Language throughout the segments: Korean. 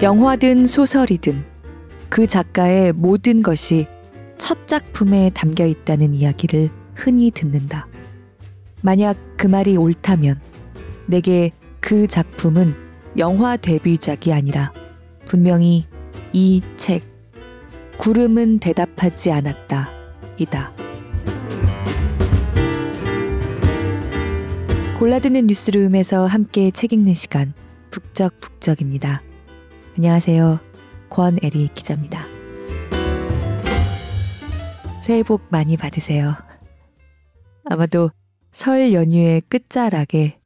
영화든 소설이든 그 작가의 모든 것이 첫 작품에 담겨 있다는 이야기를 흔히 듣는다. 만약 그 말이 옳다면 내게 그 작품은 영화 데뷔작이 아니라 분명히 이 책, 구름은 대답하지 않았다. 이다. 골라드는 뉴스룸에서 함께 책 읽는 시간, 북적북적입니다. 안녕하세요. 권애리 기자입니다. 새해 복 많이 받으세요. 아마도 설 연휴의 끝자락에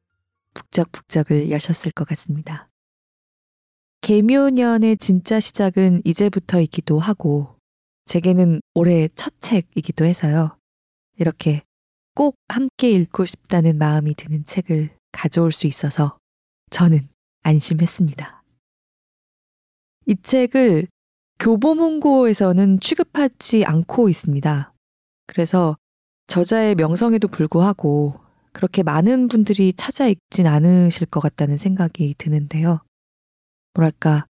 북적북적을 여셨을 것 같습니다. 개묘년의 진짜 시작은 이제부터이기도 하고, 제게는 올해 첫 책이기도 해서요. 이렇게 꼭 함께 읽고 싶다는 마음이 드는 책을 가져올 수 있어서 저는 안심했습니다. 이 책을 교보문고에서는 취급하지 않고 있습니다. 그래서 저자의 명성에도 불구하고 그렇게 많은 분들이 찾아 읽진 않으실 것 같다는 생각이 드는데요. 뭐랄까,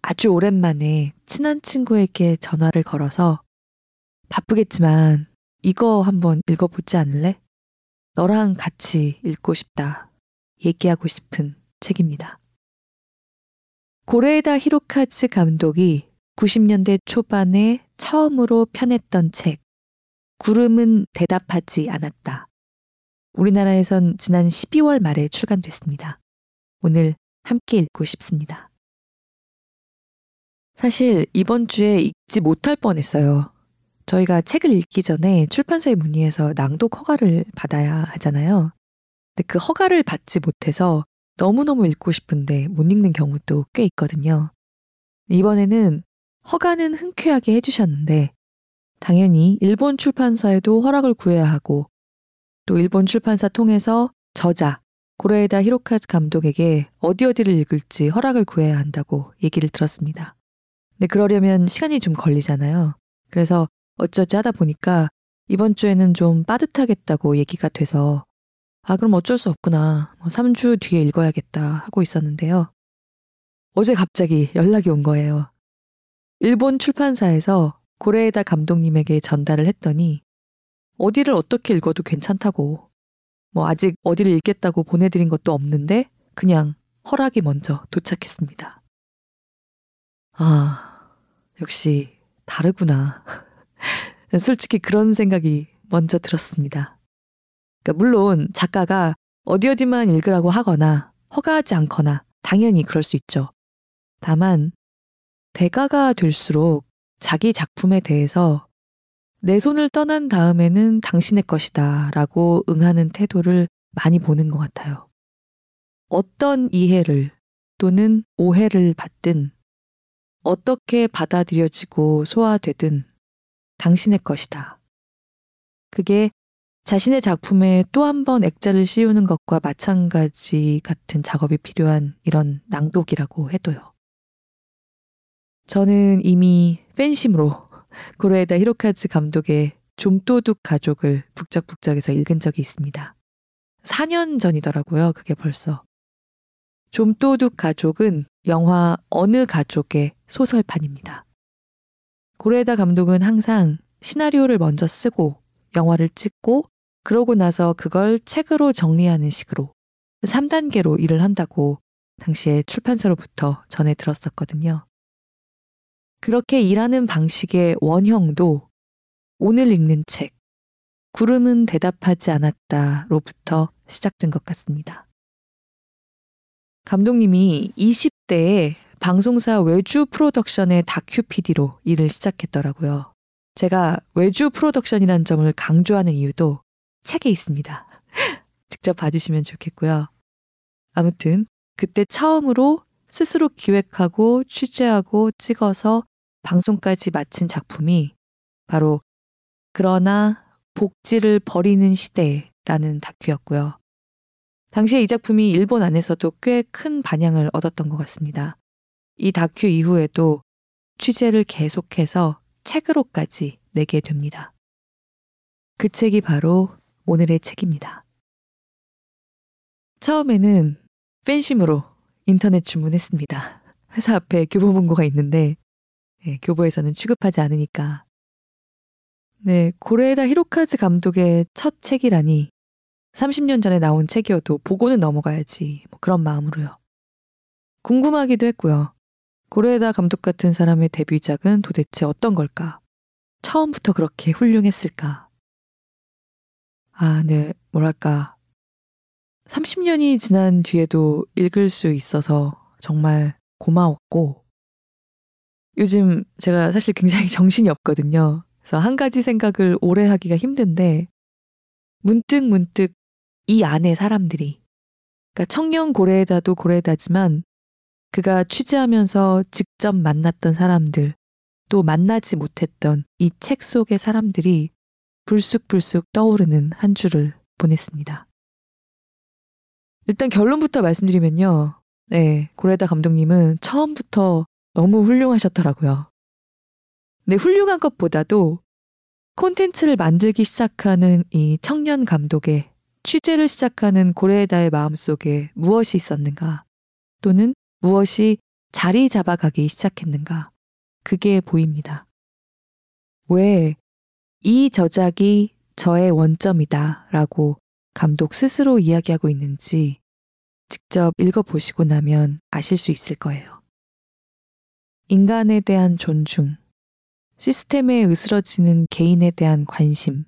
아주 오랜만에 친한 친구에게 전화를 걸어서 바쁘겠지만 이거 한번 읽어보지 않을래? 너랑 같이 읽고 싶다. 얘기하고 싶은 책입니다. 고레에다 히로카츠 감독이 90년대 초반에 처음으로 펴냈던 책, 구름은 대답하지 않았다. 우리나라에선 지난 12월 말에 출간됐습니다. 오늘 함께 읽고 싶습니다. 사실 이번 주에 읽지 못할 뻔했어요. 저희가 책을 읽기 전에 출판사에 문의해서 낭독 허가를 받아야 하잖아요. 근데 그 허가를 받지 못해서 너무너무 읽고 싶은데 못 읽는 경우도 꽤 있거든요. 이번에는 허가는 흔쾌하게 해주셨는데, 당연히 일본 출판사에도 허락을 구해야 하고, 또 일본 출판사 통해서 저자, 고레에다 히로카즈 감독에게 어디 어디를 읽을지 허락을 구해야 한다고 얘기를 들었습니다. 근데 그러려면 시간이 좀 걸리잖아요. 그래서 어쩌지 하다 보니까 이번 주에는 좀 빠듯하겠다고 얘기가 돼서 아, 그럼 어쩔 수 없구나. 뭐 3주 뒤에 읽어야겠다 하고 있었는데요. 어제 갑자기 연락이 온 거예요. 일본 출판사에서 고레에다 감독님에게 전달을 했더니 어디를 어떻게 읽어도 괜찮다고. 뭐 아직 어디를 읽겠다고 보내드린 것도 없는데 그냥 허락이 먼저 도착했습니다. 아, 역시 다르구나. 솔직히 그런 생각이 먼저 들었습니다. 그러니까 물론 작가가 어디 어디만 읽으라고 하거나 허가하지 않거나 당연히 그럴 수 있죠. 다만 대가가 될수록 자기 작품에 대해서 내 손을 떠난 다음에는 당신의 것이다 라고 응하는 태도를 많이 보는 것 같아요. 어떤 이해를 또는 오해를 받든 어떻게 받아들여지고 소화되든 당신의 것이다. 그게 자신의 작품에 또 한 번 액자를 씌우는 것과 마찬가지 같은 작업이 필요한 이런 낭독이라고 해도요. 저는 이미 팬심으로 고레에다 히로카즈 감독의 좀도둑 가족을 북적북적해서 읽은 적이 있습니다. 4년 전이더라고요, 그게 벌써. 좀도둑 가족은 영화 어느 가족의 소설판입니다. 고레에다 감독은 항상 시나리오를 먼저 쓰고 영화를 찍고 그러고 나서 그걸 책으로 정리하는 식으로 3단계로 일을 한다고 당시에 출판사로부터 전해 들었었거든요. 그렇게 일하는 방식의 원형도 오늘 읽는 책, 구름은 대답하지 않았다로부터 시작된 것 같습니다. 감독님이 20대에 방송사 외주 프로덕션의 다큐 PD로 일을 시작했더라고요. 제가 외주 프로덕션이라는 점을 강조하는 이유도 책에 있습니다. 직접 봐주시면 좋겠고요. 아무튼 그때 처음으로 스스로 기획하고 취재하고 찍어서 방송까지 마친 작품이 바로 그러나 복지를 버리는 시대라는 다큐였고요. 당시에 이 작품이 일본 안에서도 꽤 큰 반향을 얻었던 것 같습니다. 이 다큐 이후에도 취재를 계속해서 책으로까지 내게 됩니다. 그 책이 바로 오늘의 책입니다. 처음에는 팬심으로 인터넷 주문했습니다. 회사 앞에 교보문고가 있는데 네, 교보에서는 취급하지 않으니까. 네, 고레에다 히로카즈 감독의 첫 책이라니 30년 전에 나온 책이어도 보고는 넘어가야지 뭐 그런 마음으로요. 궁금하기도 했고요. 고레에다 감독 같은 사람의 데뷔작은 도대체 어떤 걸까? 처음부터 그렇게 훌륭했을까? 아, 네, 뭐랄까. 30년이 지난 뒤에도 읽을 수 있어서 정말 고마웠고, 요즘 제가 사실 굉장히 정신이 없거든요. 그래서 한 가지 생각을 오래 하기가 힘든데, 문득 문득 이 안에 사람들이, 그러니까 청년 고래에다도 고래에다지만 그가 취재하면서 직접 만났던 사람들, 또 만나지 못했던 이 책 속의 사람들이 불쑥불쑥 떠오르는 한 주를 보냈습니다. 일단 결론부터 말씀드리면요. 네, 고레다 감독님은 처음부터 너무 훌륭하셨더라고요. 근데 훌륭한 것보다도 콘텐츠를 만들기 시작하는 이 청년 감독의 취재를 시작하는 고레에다의 마음속에 무엇이 있었는가 또는 무엇이 자리 잡아가기 시작했는가 그게 보입니다. 왜 이 저작이 저의 원점이다 라고 감독 스스로 이야기하고 있는지 직접 읽어보시고 나면 아실 수 있을 거예요. 인간에 대한 존중, 시스템에 으스러지는 개인에 대한 관심,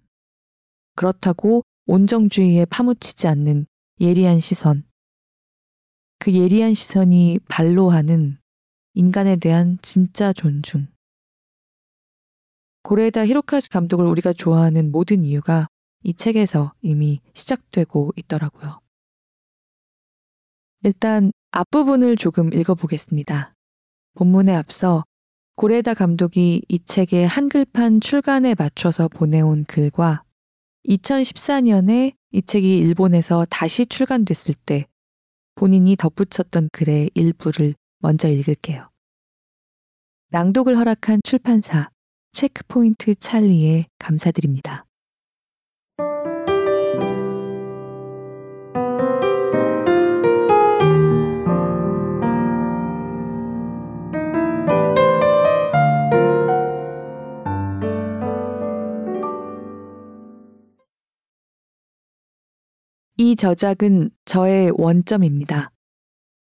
그렇다고 온정주의에 파묻히지 않는 예리한 시선, 그 예리한 시선이 발로하는 인간에 대한 진짜 존중. 고레다 히로카즈 감독을 우리가 좋아하는 모든 이유가 이 책에서 이미 시작되고 있더라고요. 일단 앞부분을 조금 읽어보겠습니다. 본문에 앞서 고레다 감독이 이 책의 한글판 출간에 맞춰서 보내온 글과 2014년에 이 책이 일본에서 다시 출간됐을 때 본인이 덧붙였던 글의 일부를 먼저 읽을게요. 낭독을 허락한 출판사 체크포인트 찰리에 감사드립니다. 이 저작은 저의 원점입니다.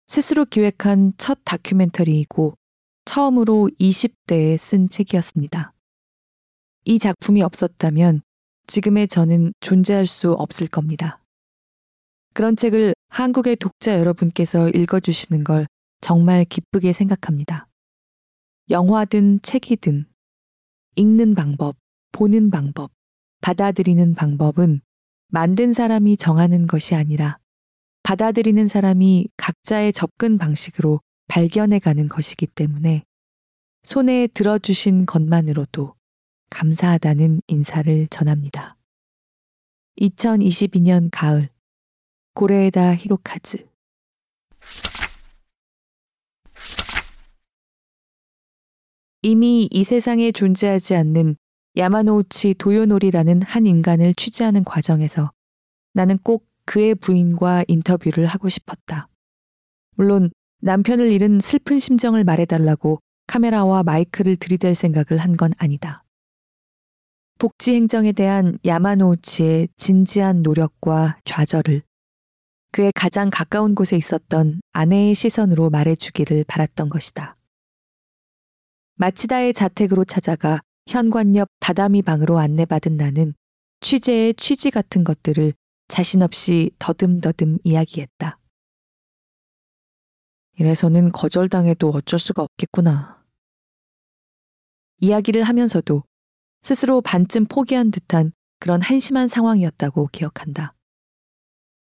스스로 기획한 첫 다큐멘터리이고 처음으로 20대에 쓴 책이었습니다. 이 작품이 없었다면 지금의 저는 존재할 수 없을 겁니다. 그런 책을 한국의 독자 여러분께서 읽어주시는 걸 정말 기쁘게 생각합니다. 영화든 책이든 읽는 방법, 보는 방법, 받아들이는 방법은 만든 사람이 정하는 것이 아니라 받아들이는 사람이 각자의 접근 방식으로 발견해 가는 것이기 때문에 손에 들어주신 것만으로도 감사하다는 인사를 전합니다. 2022년 가을 고레에다 히로카즈 이미 이 세상에 존재하지 않는 야마노우치 도요노리라는 한 인간을 취재하는 과정에서 나는 꼭 그의 부인과 인터뷰를 하고 싶었다. 물론 남편을 잃은 슬픈 심정을 말해달라고 카메라와 마이크를 들이댈 생각을 한 건 아니다. 복지 행정에 대한 야마노우치의 진지한 노력과 좌절을 그의 가장 가까운 곳에 있었던 아내의 시선으로 말해주기를 바랐던 것이다. 마치다의 자택으로 찾아가 현관 옆 다다미 방으로 안내받은 나는 취재의 취지 같은 것들을 자신 없이 더듬더듬 이야기했다. 이래서는 거절당해도 어쩔 수가 없겠구나. 이야기를 하면서도 스스로 반쯤 포기한 듯한 그런 한심한 상황이었다고 기억한다.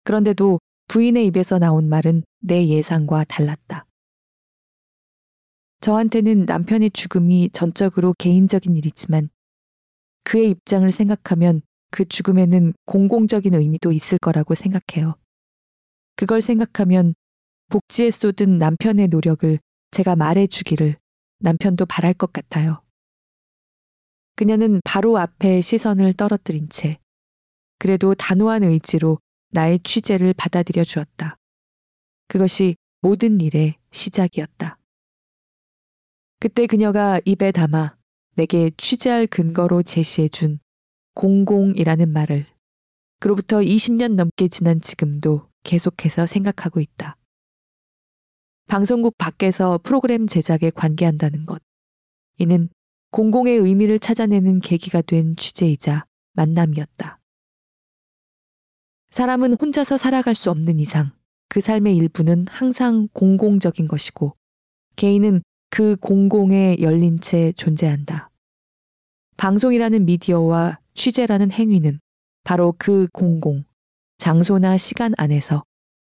그런데도 부인의 입에서 나온 말은 내 예상과 달랐다. 저한테는 남편의 죽음이 전적으로 개인적인 일이지만 그의 입장을 생각하면 그 죽음에는 공공적인 의미도 있을 거라고 생각해요. 그걸 생각하면 복지에 쏟은 남편의 노력을 제가 말해주기를 남편도 바랄 것 같아요. 그녀는 바로 앞에 시선을 떨어뜨린 채 그래도 단호한 의지로 나의 취재를 받아들여 주었다. 그것이 모든 일의 시작이었다. 그때 그녀가 입에 담아 내게 취재할 근거로 제시해 준 공공이라는 말을 그로부터 20년 넘게 지난 지금도 계속해서 생각하고 있다. 방송국 밖에서 프로그램 제작에 관계한다는 것. 이는 공공의 의미를 찾아내는 계기가 된 취재이자 만남이었다. 사람은 혼자서 살아갈 수 없는 이상 그 삶의 일부는 항상 공공적인 것이고 개인은 그 공공에 열린 채 존재한다. 방송이라는 미디어와 취재라는 행위는 바로 그 공공, 장소나 시간 안에서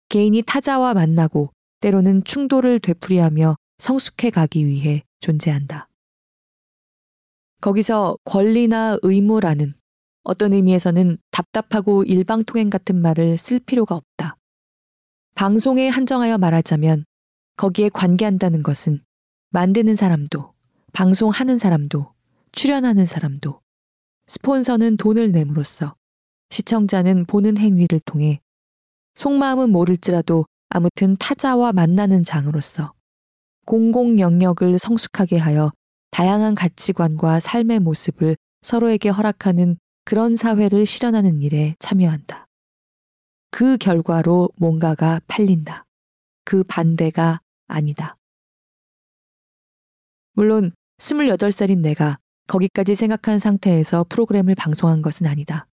개인이 타자와 만나고 때로는 충돌을 되풀이하며 성숙해 가기 위해 존재한다. 거기서 권리나 의무라는 어떤 의미에서는 답답하고 일방통행 같은 말을 쓸 필요가 없다. 방송에 한정하여 말하자면 거기에 관계한다는 것은 만드는 사람도, 방송하는 사람도, 출연하는 사람도, 스폰서는 돈을 내므로써 시청자는 보는 행위를 통해 속마음은 모를지라도 아무튼 타자와 만나는 장으로서 공공 영역을 성숙하게 하여 다양한 가치관과 삶의 모습을 서로에게 허락하는 그런 사회를 실현하는 일에 참여한다. 그 결과로 뭔가가 팔린다. 그 반대가 아니다. 물론 28살인 내가 거기까지 생각한 상태에서 프로그램을 방송한 것은 아니다.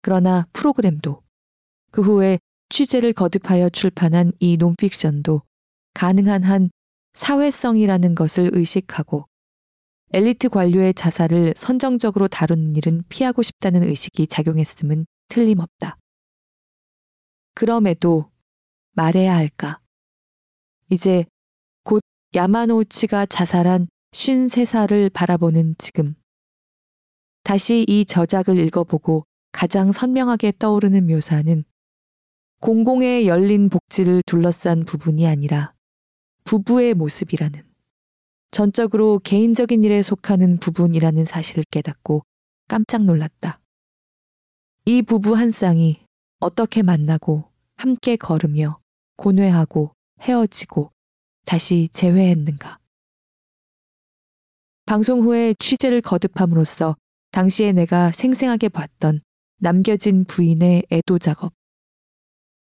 그러나 프로그램도 그 후에 취재를 거듭하여 출판한 이 논픽션도 가능한 한 사회성이라는 것을 의식하고 엘리트 관료의 자살을 선정적으로 다루는 일은 피하고 싶다는 의식이 작용했음은 틀림없다. 그럼에도 말해야 할까? 이제 곧 야마노치가 자살한 53살을 바라보는 지금. 다시 이 저작을 읽어보고 가장 선명하게 떠오르는 묘사는 공공의 열린 복지를 둘러싼 부분이 아니라 부부의 모습이라는 전적으로 개인적인 일에 속하는 부분이라는 사실을 깨닫고 깜짝 놀랐다. 이 부부 한 쌍이 어떻게 만나고 함께 걸으며 고뇌하고 헤어지고 다시 재회했는가. 방송 후에 취재를 거듭함으로써 당시에 내가 생생하게 봤던 남겨진 부인의 애도 작업.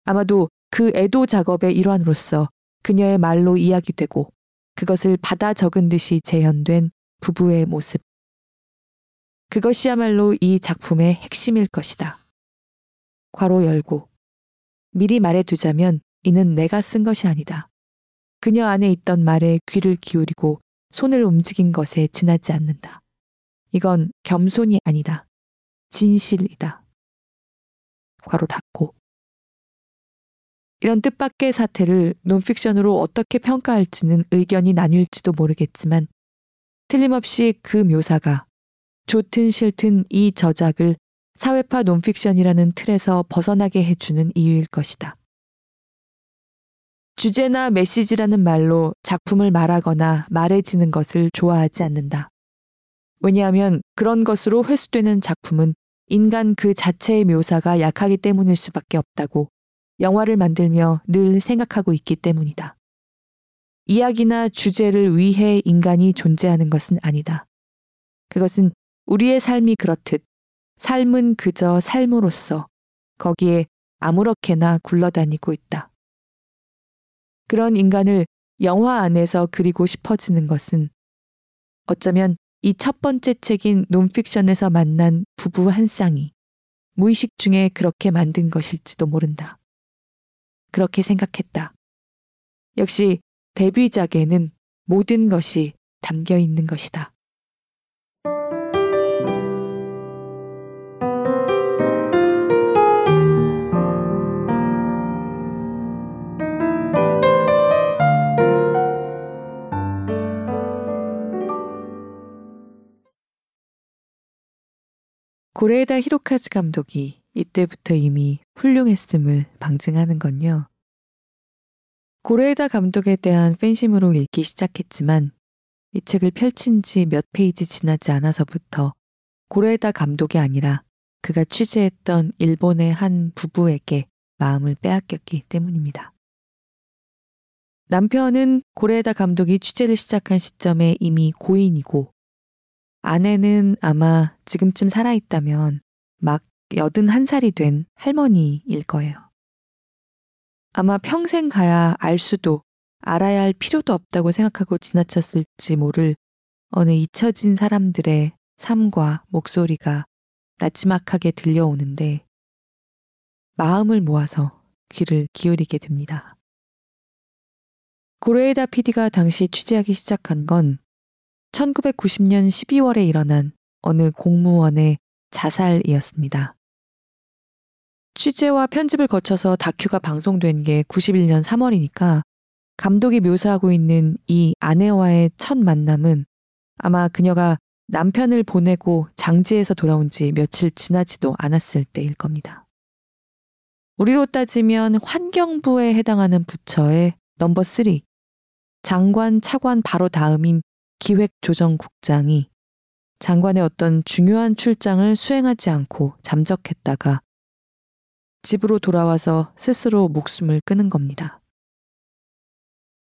아마도 그 애도 작업의 일환으로서 그녀의 말로 이야기되고 그것을 받아 적은 듯이 재현된 부부의 모습. 그것이야말로 이 작품의 핵심일 것이다. 괄호 열고. 미리 말해두자면 이는 내가 쓴 것이 아니다. 그녀 안에 있던 말에 귀를 기울이고 손을 움직인 것에 지나지 않는다. 이건 겸손이 아니다. 진실이다. 괄호 닫고. 이런 뜻밖의 사태를 논픽션으로 어떻게 평가할지는 의견이 나뉠지도 모르겠지만 틀림없이 그 묘사가 좋든 싫든 이 저작을 사회파 논픽션이라는 틀에서 벗어나게 해주는 이유일 것이다. 주제나 메시지라는 말로 작품을 말하거나 말해지는 것을 좋아하지 않는다. 왜냐하면 그런 것으로 회수되는 작품은 인간 그 자체의 묘사가 약하기 때문일 수밖에 없다고 영화를 만들며 늘 생각하고 있기 때문이다. 이야기나 주제를 위해 인간이 존재하는 것은 아니다. 그것은 우리의 삶이 그렇듯 삶은 그저 삶으로서 거기에 아무렇게나 굴러다니고 있다. 그런 인간을 영화 안에서 그리고 싶어지는 것은 어쩌면 이 첫 번째 책인 논픽션에서 만난 부부 한 쌍이 무의식 중에 그렇게 만든 것일지도 모른다. 그렇게 생각했다. 역시 데뷔작에는 모든 것이 담겨 있는 것이다. 고레에다 히로카즈 감독이 이때부터 이미 훌륭했음을 방증하는 건요. 고레에다 감독에 대한 팬심으로 읽기 시작했지만 이 책을 펼친 지 몇 페이지 지나지 않아서부터 고레에다 감독이 아니라 그가 취재했던 일본의 한 부부에게 마음을 빼앗겼기 때문입니다. 남편은 고레에다 감독이 취재를 시작한 시점에 이미 고인이고 아내는 아마 지금쯤 살아있다면 막 81살이 된 할머니일 거예요. 아마 평생 가야 알 수도 알아야 할 필요도 없다고 생각하고 지나쳤을지 모를 어느 잊혀진 사람들의 삶과 목소리가 나지막하게 들려오는데 마음을 모아서 귀를 기울이게 됩니다. 고레에다 PD가 당시 취재하기 시작한 건 1990년 12월에 일어난 어느 공무원의 자살이었습니다. 취재와 편집을 거쳐서 다큐가 방송된 게 91년 3월이니까 감독이 묘사하고 있는 이 아내와의 첫 만남은 아마 그녀가 남편을 보내고 장지에서 돌아온 지 며칠 지나지도 않았을 때일 겁니다. 우리로 따지면 환경부에 해당하는 부처의 넘버 3, 장관 차관 바로 다음인 기획조정국장이 장관의 어떤 중요한 출장을 수행하지 않고 잠적했다가 집으로 돌아와서 스스로 목숨을 끊은 겁니다.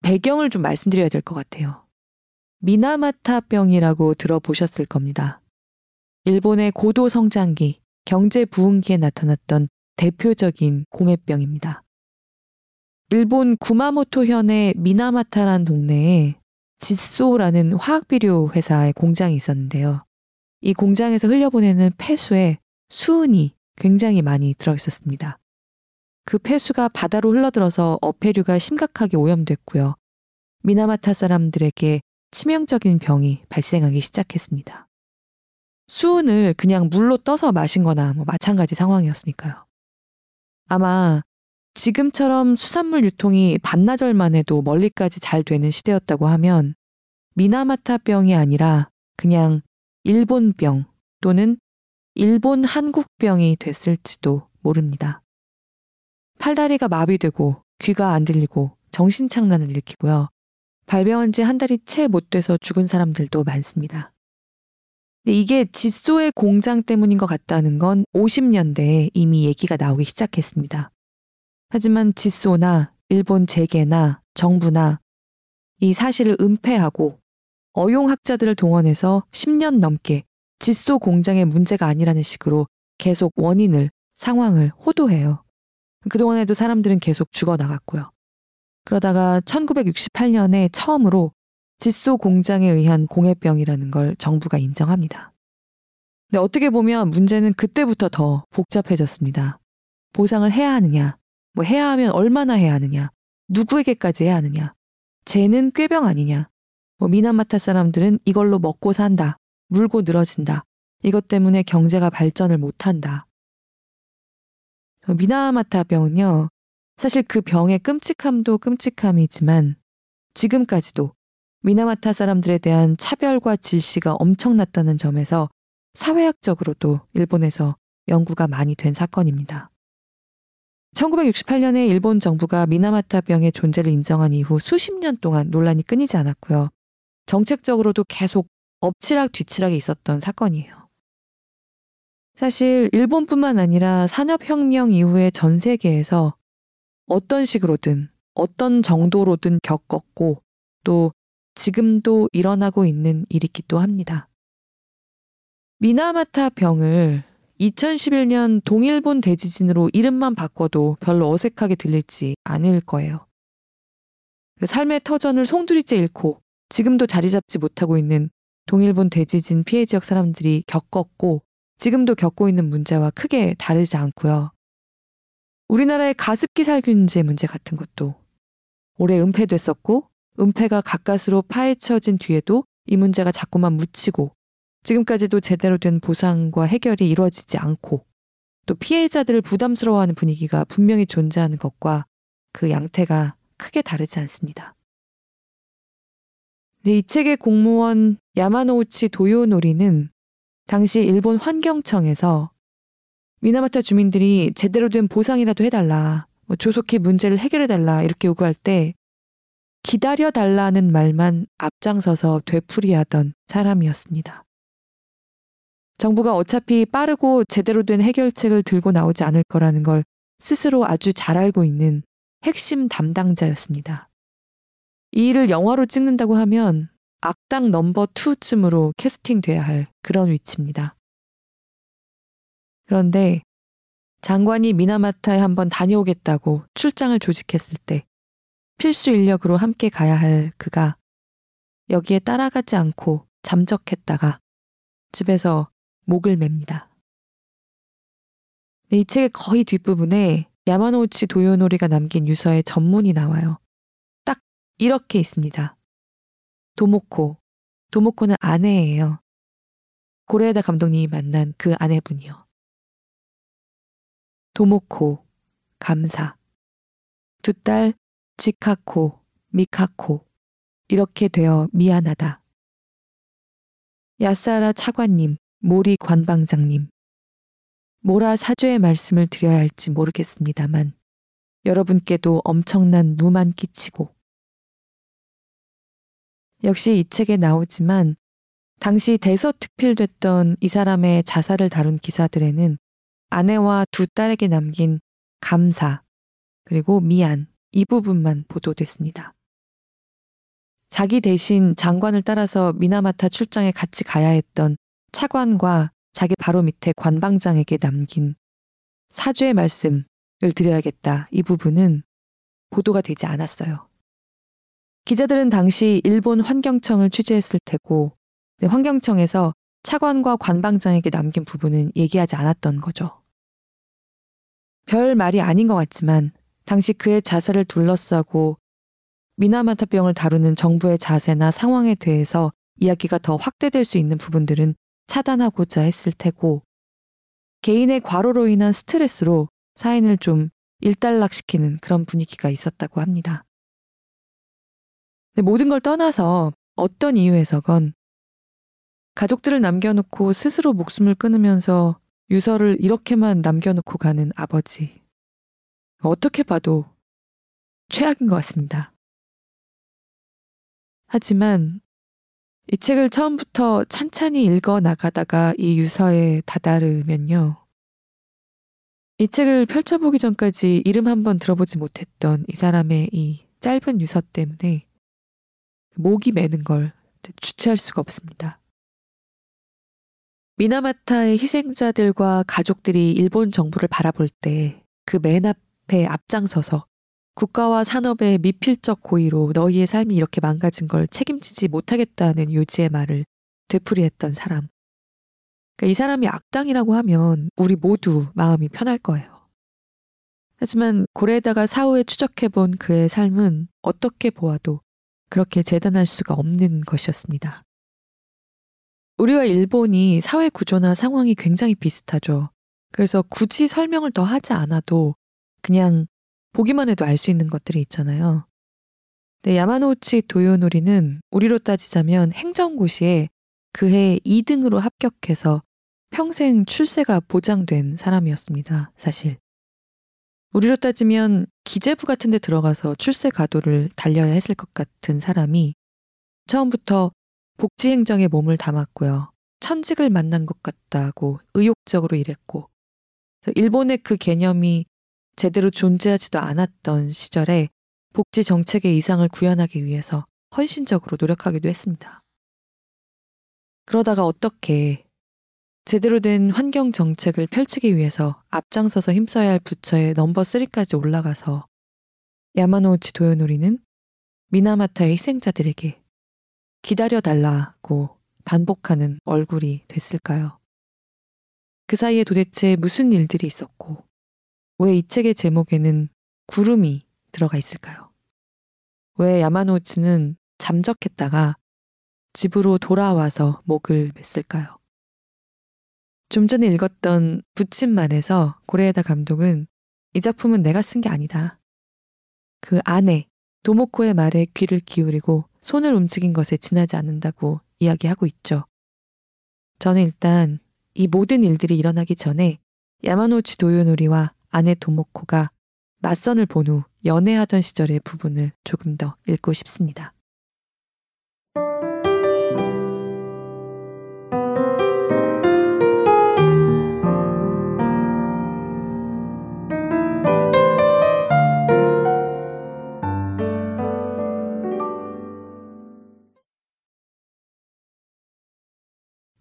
배경을 좀 말씀드려야 될 것 같아요. 미나마타병이라고 들어보셨을 겁니다. 일본의 고도 성장기, 경제 부흥기에 나타났던 대표적인 공해병입니다. 일본 구마모토현의 미나마타란 동네에 지소라는 화학비료 회사의 공장이 있었는데요. 이 공장에서 흘려보내는 폐수에 수은이 굉장히 많이 들어 있었습니다. 그 폐수가 바다로 흘러들어서 어패류가 심각하게 오염됐고요. 미나마타 사람들에게 치명적인 병이 발생하기 시작했습니다. 수은을 그냥 물로 떠서 마신 거나 뭐 마찬가지 상황이었으니까요. 아마 지금처럼 수산물 유통이 반나절만 해도 멀리까지 잘 되는 시대였다고 하면 미나마타병이 아니라 그냥 일본병 또는 일본 한국병이 됐을지도 모릅니다. 팔다리가 마비되고 귀가 안 들리고 정신착란을 일으키고요. 발병한 지 한 달이 채 못 돼서 죽은 사람들도 많습니다. 이게 지소의 공장 때문인 것 같다는 건 50년대에 이미 얘기가 나오기 시작했습니다. 하지만 지소나 일본 재계나 정부나 이 사실을 은폐하고 어용학자들을 동원해서 10년 넘게 지소 공장의 문제가 아니라는 식으로 계속 원인을, 상황을 호도해요. 그동안에도 사람들은 계속 죽어나갔고요. 그러다가 1968년에 처음으로 지소 공장에 의한 공해병이라는 걸 정부가 인정합니다. 근데 어떻게 보면 문제는 그때부터 더 복잡해졌습니다. 보상을 해야 하느냐, 뭐 해야 하면 얼마나 해야 하느냐, 누구에게까지 해야 하느냐, 쟤는 꾀병 아니냐, 뭐 미남마타 사람들은 이걸로 먹고 산다, 물고 늘어진다, 이것 때문에 경제가 발전을 못한다. 미나마타 병은요, 사실 그 병의 끔찍함도 끔찍함이지만 지금까지도 미나마타 사람들에 대한 차별과 질시가 엄청났다는 점에서 사회학적으로도 일본에서 연구가 많이 된 사건입니다. 1968년에 일본 정부가 미나마타 병의 존재를 인정한 이후 수십 년 동안 논란이 끊이지 않았고요. 정책적으로도 계속 엎치락 뒤치락이 있었던 사건이에요. 사실 일본뿐만 아니라 산업혁명 이후에 전 세계에서 어떤 식으로든 어떤 정도로든 겪었고 또 지금도 일어나고 있는 일이기도 합니다. 미나마타 병을 2011년 동일본 대지진으로 이름만 바꿔도 별로 어색하게 들릴지 않을 거예요. 그 삶의 터전을 송두리째 잃고 지금도 자리 잡지 못하고 있는 동일본 대지진 피해 지역 사람들이 겪었고 지금도 겪고 있는 문제와 크게 다르지 않고요. 우리나라의 가습기 살균제 문제 같은 것도 올해 은폐됐었고 은폐가 가까스로 파헤쳐진 뒤에도 이 문제가 자꾸만 묻히고 지금까지도 제대로 된 보상과 해결이 이루어지지 않고 또 피해자들을 부담스러워하는 분위기가 분명히 존재하는 것과 그 양태가 크게 다르지 않습니다. 네, 이 책의 공무원 야마노우치 도요노리는 당시 일본 환경청에서 미나마타 주민들이 제대로 된 보상이라도 해달라, 뭐 조속히 문제를 해결해달라 이렇게 요구할 때 기다려달라는 말만 앞장서서 되풀이하던 사람이었습니다. 정부가 어차피 빠르고 제대로 된 해결책을 들고 나오지 않을 거라는 걸 스스로 아주 잘 알고 있는 핵심 담당자였습니다. 이 일을 영화로 찍는다고 하면 악당 넘버 2쯤으로 캐스팅돼야 할 그런 위치입니다. 그런데 장관이 미나마타에 한번 다녀오겠다고 출장을 조직했을 때 필수 인력으로 함께 가야 할 그가 여기에 따라가지 않고 잠적했다가 집에서 목을 맵니다. 이 책의 거의 뒷부분에 야마노우치 도요노리가 남긴 유서의 전문이 나와요. 딱 이렇게 있습니다. 도모코. 도모코는 아내예요. 고레에다 감독님이 만난 그 아내분이요. 도모코, 감사. 두 딸, 지카코, 미카코. 이렇게 되어 미안하다. 야사라 차관님, 모리 관방장님. 뭐라 사죄의 말씀을 드려야 할지 모르겠습니다만 여러분께도 엄청난 누만 끼치고 역시 이 책에 나오지만 당시 대서특필됐던 이 사람의 자살을 다룬 기사들에는 아내와 두 딸에게 남긴 감사 그리고 미안 이 부분만 보도됐습니다. 자기 대신 장관을 따라서 미나마타 출장에 같이 가야 했던 차관과 자기 바로 밑에 관방장에게 남긴 사죄의 말씀을 드려야겠다. 이 부분은 보도가 되지 않았어요. 기자들은 당시 일본 환경청을 취재했을 테고 환경청에서 차관과 관방장에게 남긴 부분은 얘기하지 않았던 거죠. 별 말이 아닌 것 같지만 당시 그의 자살을 둘러싸고 미나마타병을 다루는 정부의 자세나 상황에 대해서 이야기가 더 확대될 수 있는 부분들은 차단하고자 했을 테고 개인의 과로로 인한 스트레스로 사인을 좀 일단락시키는 그런 분위기가 있었다고 합니다. 모든 걸 떠나서 어떤 이유에서건 가족들을 남겨놓고 스스로 목숨을 끊으면서 유서를 이렇게만 남겨놓고 가는 아버지. 어떻게 봐도 최악인 것 같습니다. 하지만 이 책을 처음부터 찬찬히 읽어 나가다가 이 유서에 다다르면요. 이 책을 펼쳐보기 전까지 이름 한번 들어보지 못했던 이 사람의 이 짧은 유서 때문에 목이 매는 걸 주체할 수가 없습니다. 미나마타의 희생자들과 가족들이 일본 정부를 바라볼 때 그 맨 앞에 앞장서서 국가와 산업의 미필적 고의로 너희의 삶이 이렇게 망가진 걸 책임지지 못하겠다는 요지의 말을 되풀이했던 사람. 그러니까 이 사람이 악당이라고 하면 우리 모두 마음이 편할 거예요. 하지만 고래에다가 사후에 추적해본 그의 삶은 어떻게 보아도 그렇게 재단할 수가 없는 것이었습니다. 우리와 일본이 사회 구조나 상황이 굉장히 비슷하죠. 그래서 굳이 설명을 더 하지 않아도 그냥 보기만 해도 알 수 있는 것들이 있잖아요. 네, 야마노우치 도요노리는 우리로 따지자면 행정고시에 그해 2등으로 합격해서 평생 출세가 보장된 사람이었습니다. 사실. 우리로 따지면 기재부 같은 데 들어가서 출세 가도를 달려야 했을 것 같은 사람이 처음부터 복지행정에 몸을 담았고요. 천직을 만난 것 같다고 의욕적으로 일했고 일본의 그 개념이 제대로 존재하지도 않았던 시절에 복지 정책의 이상을 구현하기 위해서 헌신적으로 노력하기도 했습니다. 그러다가 어떻게 제대로 된 환경 정책을 펼치기 위해서 앞장서서 힘써야 할 부처의 넘버 3까지 올라가서 야마노우치 도요노리는 미나마타의 희생자들에게 기다려달라고 반복하는 얼굴이 됐을까요? 그 사이에 도대체 무슨 일들이 있었고 왜 이 책의 제목에는 구름이 들어가 있을까요? 왜 야마노우치는 잠적했다가 집으로 돌아와서 목을 맸을까요? 좀 전에 읽었던 부친만에서 고레에다 감독은 이 작품은 내가 쓴 게 아니다. 그 아내 도모코의 말에 귀를 기울이고 손을 움직인 것에 지나지 않는다고 이야기하고 있죠. 저는 일단 이 모든 일들이 일어나기 전에 야마노치 도요노리와 아내 도모코가 맞선을 본 후 연애하던 시절의 부분을 조금 더 읽고 싶습니다.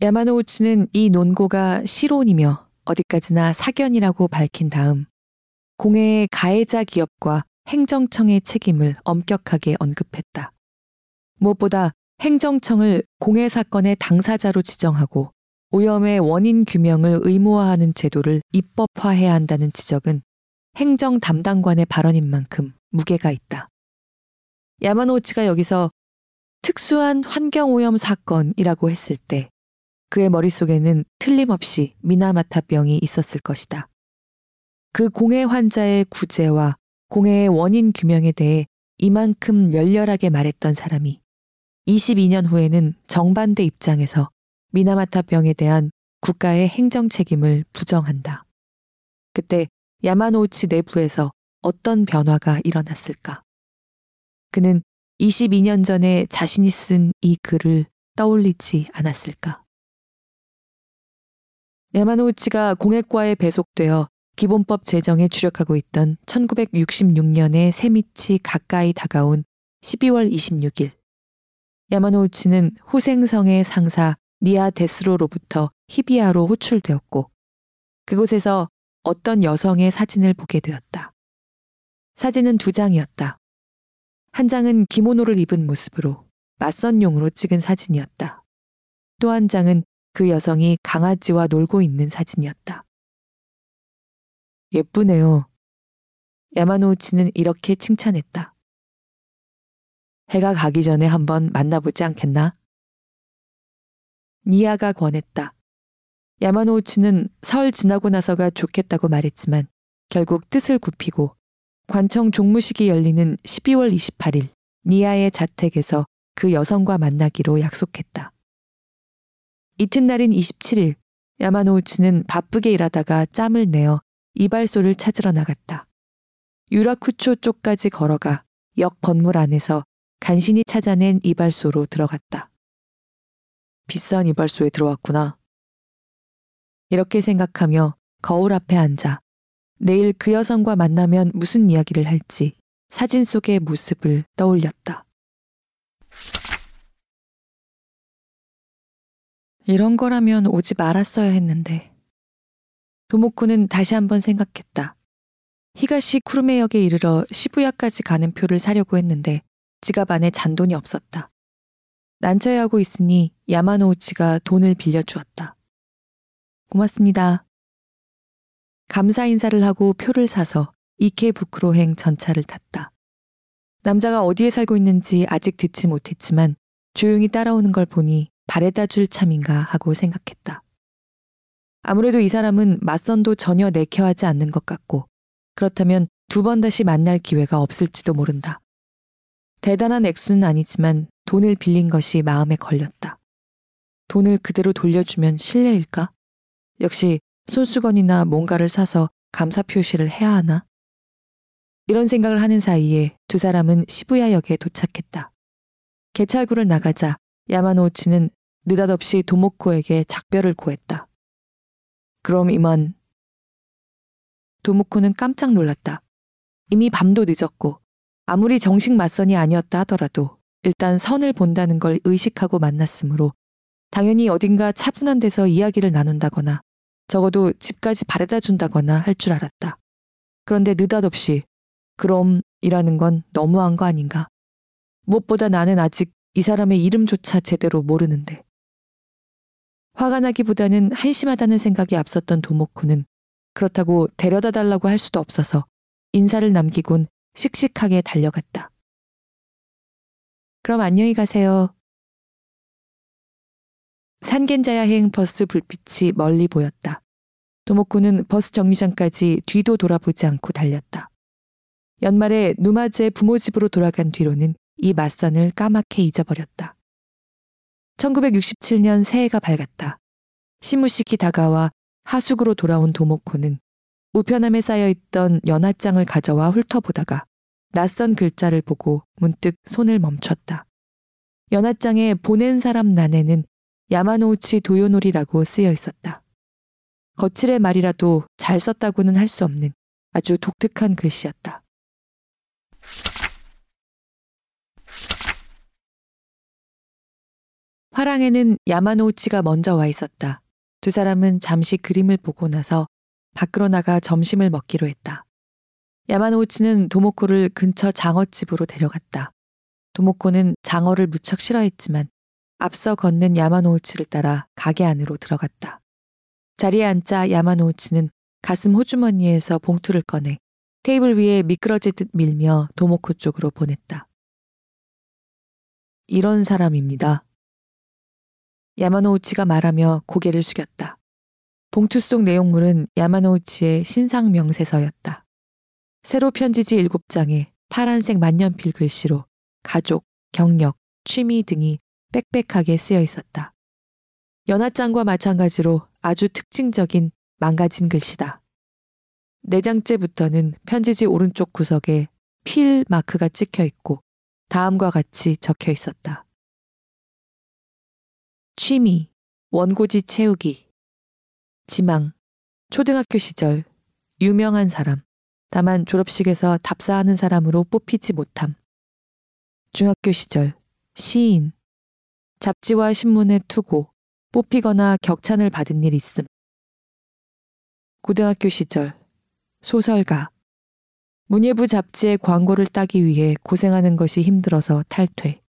야마노우치는 이 논고가 실론이며 어디까지나 사견이라고 밝힌 다음 공해의 가해자 기업과 행정청의 책임을 엄격하게 언급했다. 무엇보다 행정청을 공해 사건의 당사자로 지정하고 오염의 원인 규명을 의무화하는 제도를 입법화해야 한다는 지적은 행정 담당관의 발언인 만큼 무게가 있다. 야마노우치가 여기서 특수한 환경오염 사건이라고 했을 때 그의 머릿속에는 틀림없이 미나마타병이 있었을 것이다. 그 공해 환자의 구제와 공해의 원인 규명에 대해 이만큼 열렬하게 말했던 사람이 22년 후에는 정반대 입장에서 미나마타병에 대한 국가의 행정 책임을 부정한다. 그때 야마노우치 내부에서 어떤 변화가 일어났을까? 그는 22년 전에 자신이 쓴 이 글을 떠올리지 않았을까? 야마노우치가 공액과에 배속되어 기본법 제정에 주력하고 있던 1966년의 새밑이 가까이 다가온 12월 26일. 야마노우치는 후생성의 상사 니아 데스로로부터 히비아로 호출되었고 그곳에서 어떤 여성의 사진을 보게 되었다. 사진은 두 장이었다. 한 장은 기모노를 입은 모습으로 맞선 용으로 찍은 사진이었다. 또 한 장은 그 여성이 강아지와 놀고 있는 사진이었다. 예쁘네요. 야마노우치는 이렇게 칭찬했다. 해가 가기 전에 한번 만나보지 않겠나? 니아가 권했다. 야마노우치는 설 지나고 나서가 좋겠다고 말했지만 결국 뜻을 굽히고 관청 종무식이 열리는 12월 28일 니아의 자택에서 그 여성과 만나기로 약속했다. 이튿날인 27일 야마노우치는 바쁘게 일하다가 짬을 내어 이발소를 찾으러 나갔다. 유라쿠초 쪽까지 걸어가 역 건물 안에서 간신히 찾아낸 이발소로 들어갔다. 비싼 이발소에 들어왔구나. 이렇게 생각하며 거울 앞에 앉아 내일 그 여성과 만나면 무슨 이야기를 할지 사진 속의 모습을 떠올렸다. 이런 거라면 오지 말았어야 했는데. 도모코는 다시 한번 생각했다. 히가시 쿠르메역에 이르러 시부야까지 가는 표를 사려고 했는데 지갑 안에 잔돈이 없었다. 난처해하고 있으니 야마노우치가 돈을 빌려주었다. 고맙습니다. 감사 인사를 하고 표를 사서 이케부크로행 전차를 탔다. 남자가 어디에 살고 있는지 아직 듣지 못했지만 조용히 따라오는 걸 보니 바래다 줄 참인가 하고 생각했다. 아무래도 이 사람은 맞선도 전혀 내켜하지 않는 것 같고 그렇다면 두 번 다시 만날 기회가 없을지도 모른다. 대단한 액수는 아니지만 돈을 빌린 것이 마음에 걸렸다. 돈을 그대로 돌려주면 실례일까? 역시 손수건이나 뭔가를 사서 감사 표시를 해야 하나? 이런 생각을 하는 사이에 두 사람은 시부야역에 도착했다. 개찰구를 나가자 야마노우치는 느닷없이 도모코에게 작별을 고했다. 그럼 이만. 도모코는 깜짝 놀랐다. 이미 밤도 늦었고 아무리 정식 맞선이 아니었다 하더라도 일단 선을 본다는 걸 의식하고 만났으므로 당연히 어딘가 차분한 데서 이야기를 나눈다거나 적어도 집까지 바래다 준다거나 할 줄 알았다. 그런데 느닷없이 그럼이라는 건 너무한 거 아닌가. 무엇보다 나는 아직 이 사람의 이름조차 제대로 모르는데. 화가 나기보다는 한심하다는 생각이 앞섰던 도모코는 그렇다고 데려다 달라고 할 수도 없어서 인사를 남기곤 씩씩하게 달려갔다. 그럼 안녕히 가세요. 산겐자야행 버스 불빛이 멀리 보였다. 도모코는 버스 정류장까지 뒤도 돌아보지 않고 달렸다. 연말에 누마즈의 부모 집으로 돌아간 뒤로는 이 맞선을 까맣게 잊어버렸다. 1967년 새해가 밝았다. 시무식이 다가와 하숙으로 돌아온 도모코는 우편함에 쌓여있던 연하장을 가져와 훑어보다가 낯선 글자를 보고 문득 손을 멈췄다. 연하장에 보낸 사람 난에는 야마노우치 도요노리라고 쓰여 있었다. 거칠의 말이라도 잘 썼다고는 할 수 없는 아주 독특한 글씨였다. 화랑에는 야마노우치가 먼저 와 있었다. 두 사람은 잠시 그림을 보고 나서 밖으로 나가 점심을 먹기로 했다. 야마노우치는 도모코를 근처 장어집으로 데려갔다. 도모코는 장어를 무척 싫어했지만 앞서 걷는 야마노우치를 따라 가게 안으로 들어갔다. 자리에 앉자 야마노우치는 가슴 호주머니에서 봉투를 꺼내 테이블 위에 미끄러지듯 밀며 도모코 쪽으로 보냈다. 이런 사람입니다. 야마노우치가 말하며 고개를 숙였다. 봉투 속 내용물은 야마노우치의 신상 명세서였다. 세로 편지지 7장에 파란색 만년필 글씨로 가족, 경력, 취미 등이 빽빽하게 쓰여 있었다. 연하장과 마찬가지로 아주 특징적인 망가진 글씨다. 네 장째부터는 편지지 오른쪽 구석에 필 마크가 찍혀 있고 다음과 같이 적혀 있었다. 취미, 원고지 채우기. 지망, 초등학교 시절, 유명한 사람. 다만 졸업식에서 답사하는 사람으로 뽑히지 못함. 중학교 시절, 시인. 잡지와 신문에 투고, 뽑히거나 격찬을 받은 일 있음. 고등학교 시절, 소설가. 문예부 잡지의 광고를 따기 위해 고생하는 것이 힘들어서 탈퇴.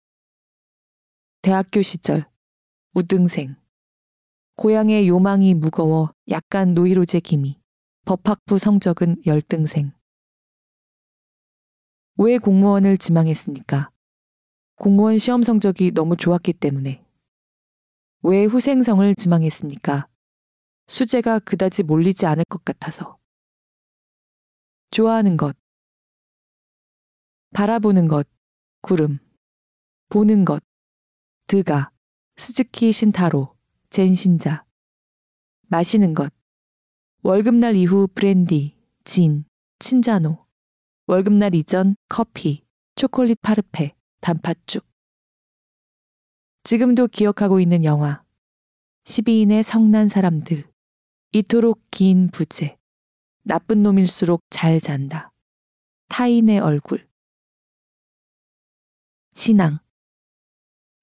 대학교 시절, 우등생. 고향의 요망이 무거워 약간 노이로제 기미. 법학부 성적은 열등생. 왜 공무원을 지망했습니까? 공무원 시험 성적이 너무 좋았기 때문에. 왜 후생성을 지망했습니까? 수재가 그다지 몰리지 않을 것 같아서. 좋아하는 것. 바라보는 것, 구름. 보는 것, 드가. 스즈키 신타로, 젠신자. 마시는 것. 월급날 이후 브랜디, 진, 친자노. 월급날 이전 커피, 초콜릿 파르페, 단팥죽. 지금도 기억하고 있는 영화. 12인의 성난 사람들. 이토록 긴 부재. 나쁜 놈일수록 잘 잔다. 타인의 얼굴. 신앙.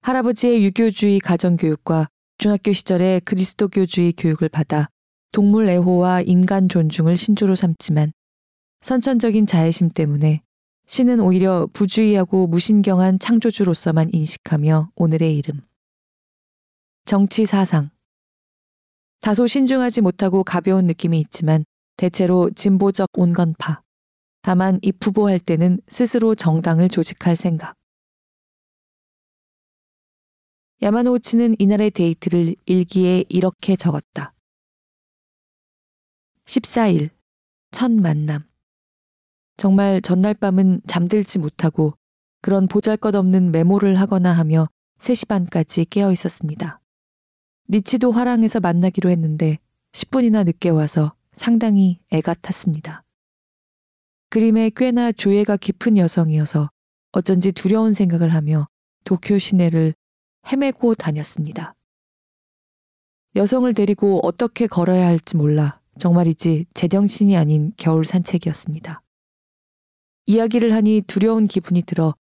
할아버지의 유교주의 가정교육과 중학교 시절에 그리스도교주의 교육을 받아 동물 애호와 인간 존중을 신조로 삼지만 선천적인 자애심 때문에 신은 오히려 부주의하고 무신경한 창조주로서만 인식하며 오늘의 이름. 정치 사상. 다소 신중하지 못하고 가벼운 느낌이 있지만 대체로 진보적 온건파. 다만 입후보할 때는 스스로 정당을 조직할 생각. 야마노우치는 이날의 데이트를 일기에 이렇게 적었다. 14일, 첫 만남. 정말 전날 밤은 잠들지 못하고 그런 보잘 것 없는 메모를 하거나 하며 3시 반까지 깨어 있었습니다. 니치도 화랑에서 만나기로 했는데 10분이나 늦게 와서 상당히 애가 탔습니다. 그림에 꽤나 조예가 깊은 여성이어서 어쩐지 두려운 생각을 하며 도쿄 시내를 헤매고 다녔습니다. 여성을 데리고 어떻게 걸어야 할지 몰라 정말이지 제정신이 아닌 겨울 산책이었습니다. 이야기를 하니 두려운 기분이 들어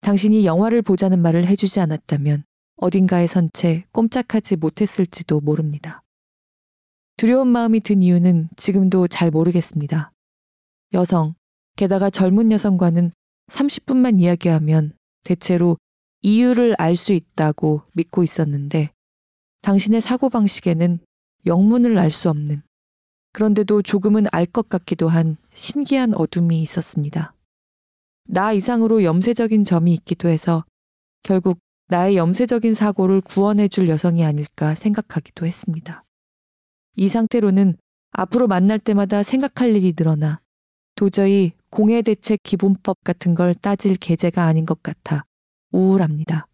당신이 영화를 보자는 말을 해주지 않았다면 어딘가에 선채 꼼짝하지 못했을지도 모릅니다. 두려운 마음이 든 이유는 지금도 잘 모르겠습니다. 여성, 게다가 젊은 여성과는 30분만 이야기하면 대체로 이유를 알 수 있다고 믿고 있었는데 당신의 사고방식에는 영문을 알 수 없는 그런데도 조금은 알 것 같기도 한 신기한 어둠이 있었습니다. 나 이상으로 염세적인 점이 있기도 해서 결국 나의 염세적인 사고를 구원해 줄 여성이 아닐까 생각하기도 했습니다. 이 상태로는 앞으로 만날 때마다 생각할 일이 늘어나 도저히 공해대책 기본법 같은 걸 따질 계제가 아닌 것 같아 우울합니다.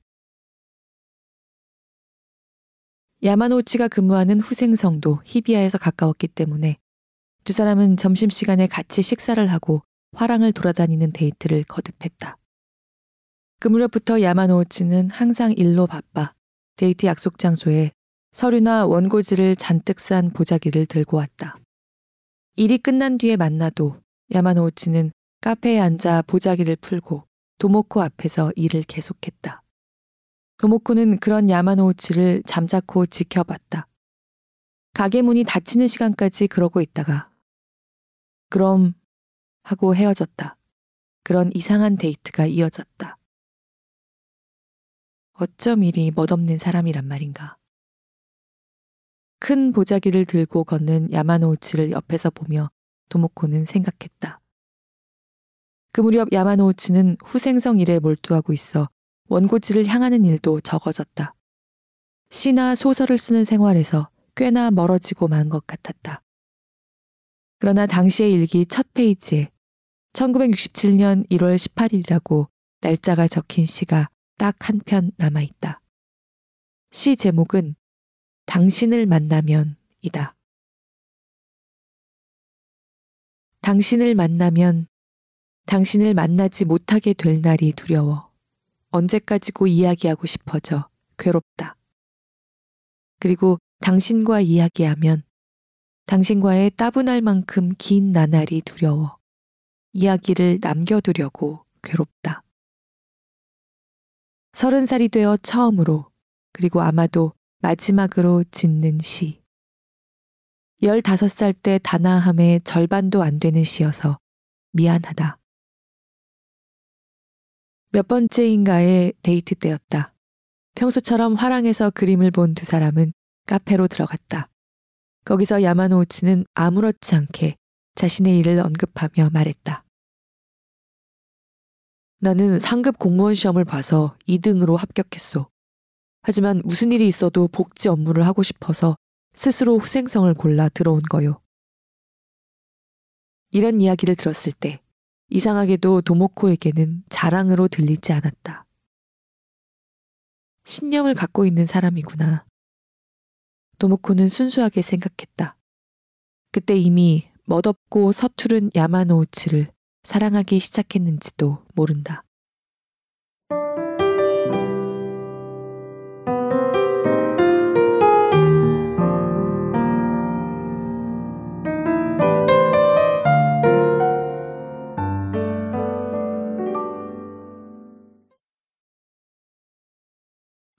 야마노우치가 근무하는 후생성도 히비아에서 가까웠기 때문에 두 사람은 점심시간에 같이 식사를 하고 화랑을 돌아다니는 데이트를 거듭했다. 그 무렵부터 야마노우치는 항상 일로 바빠 데이트 약속 장소에 서류나 원고지를 잔뜩 싼 보자기를 들고 왔다. 일이 끝난 뒤에 만나도 야마노치는 카페에 앉아 보자기를 풀고 도모코 앞에서 일을 계속했다. 도모코는 그런 야마노우치를 잠자코 지켜봤다. 가게 문이 닫히는 시간까지 그러고 있다가 그럼 하고 헤어졌다. 그런 이상한 데이트가 이어졌다. 어쩜 이리 멋없는 사람이란 말인가. 큰 보자기를 들고 걷는 야마노우치를 옆에서 보며 도모코는 생각했다. 그 무렵 야마노우치는 후생성 일에 몰두하고 있어 원고지를 향하는 일도 적어졌다. 시나 소설을 쓰는 생활에서 꽤나 멀어지고 만 것 같았다. 그러나 당시의 일기 첫 페이지에 1967년 1월 18일이라고 날짜가 적힌 시가 딱 한 편 남아있다. 시 제목은 당신을 만나면이다. 당신을 만나면 당신을 만나지 못하게 될 날이 두려워. 언제까지고 이야기하고 싶어져 괴롭다. 그리고 당신과 이야기하면 당신과의 따분할 만큼 긴 나날이 두려워. 이야기를 남겨두려고 괴롭다. 서른 살이 되어 처음으로 그리고 아마도 마지막으로 짓는 시. 열다섯 살때 다나함의 절반도 안 되는 시여서 미안하다. 몇 번째인가의 데이트 때였다. 평소처럼 화랑에서 그림을 본 두 사람은 카페로 들어갔다. 거기서 야마노우치는 아무렇지 않게 자신의 일을 언급하며 말했다. 나는 상급 공무원 시험을 봐서 2등으로 합격했소. 하지만 무슨 일이 있어도 복지 업무를 하고 싶어서 스스로 후생성을 골라 들어온 거요. 이런 이야기를 들었을 때 이상하게도 도모코에게는 자랑으로 들리지 않았다. 신념을 갖고 있는 사람이구나. 도모코는 순수하게 생각했다. 그때 이미 멋없고 서투른 야마노우치를 사랑하기 시작했는지도 모른다.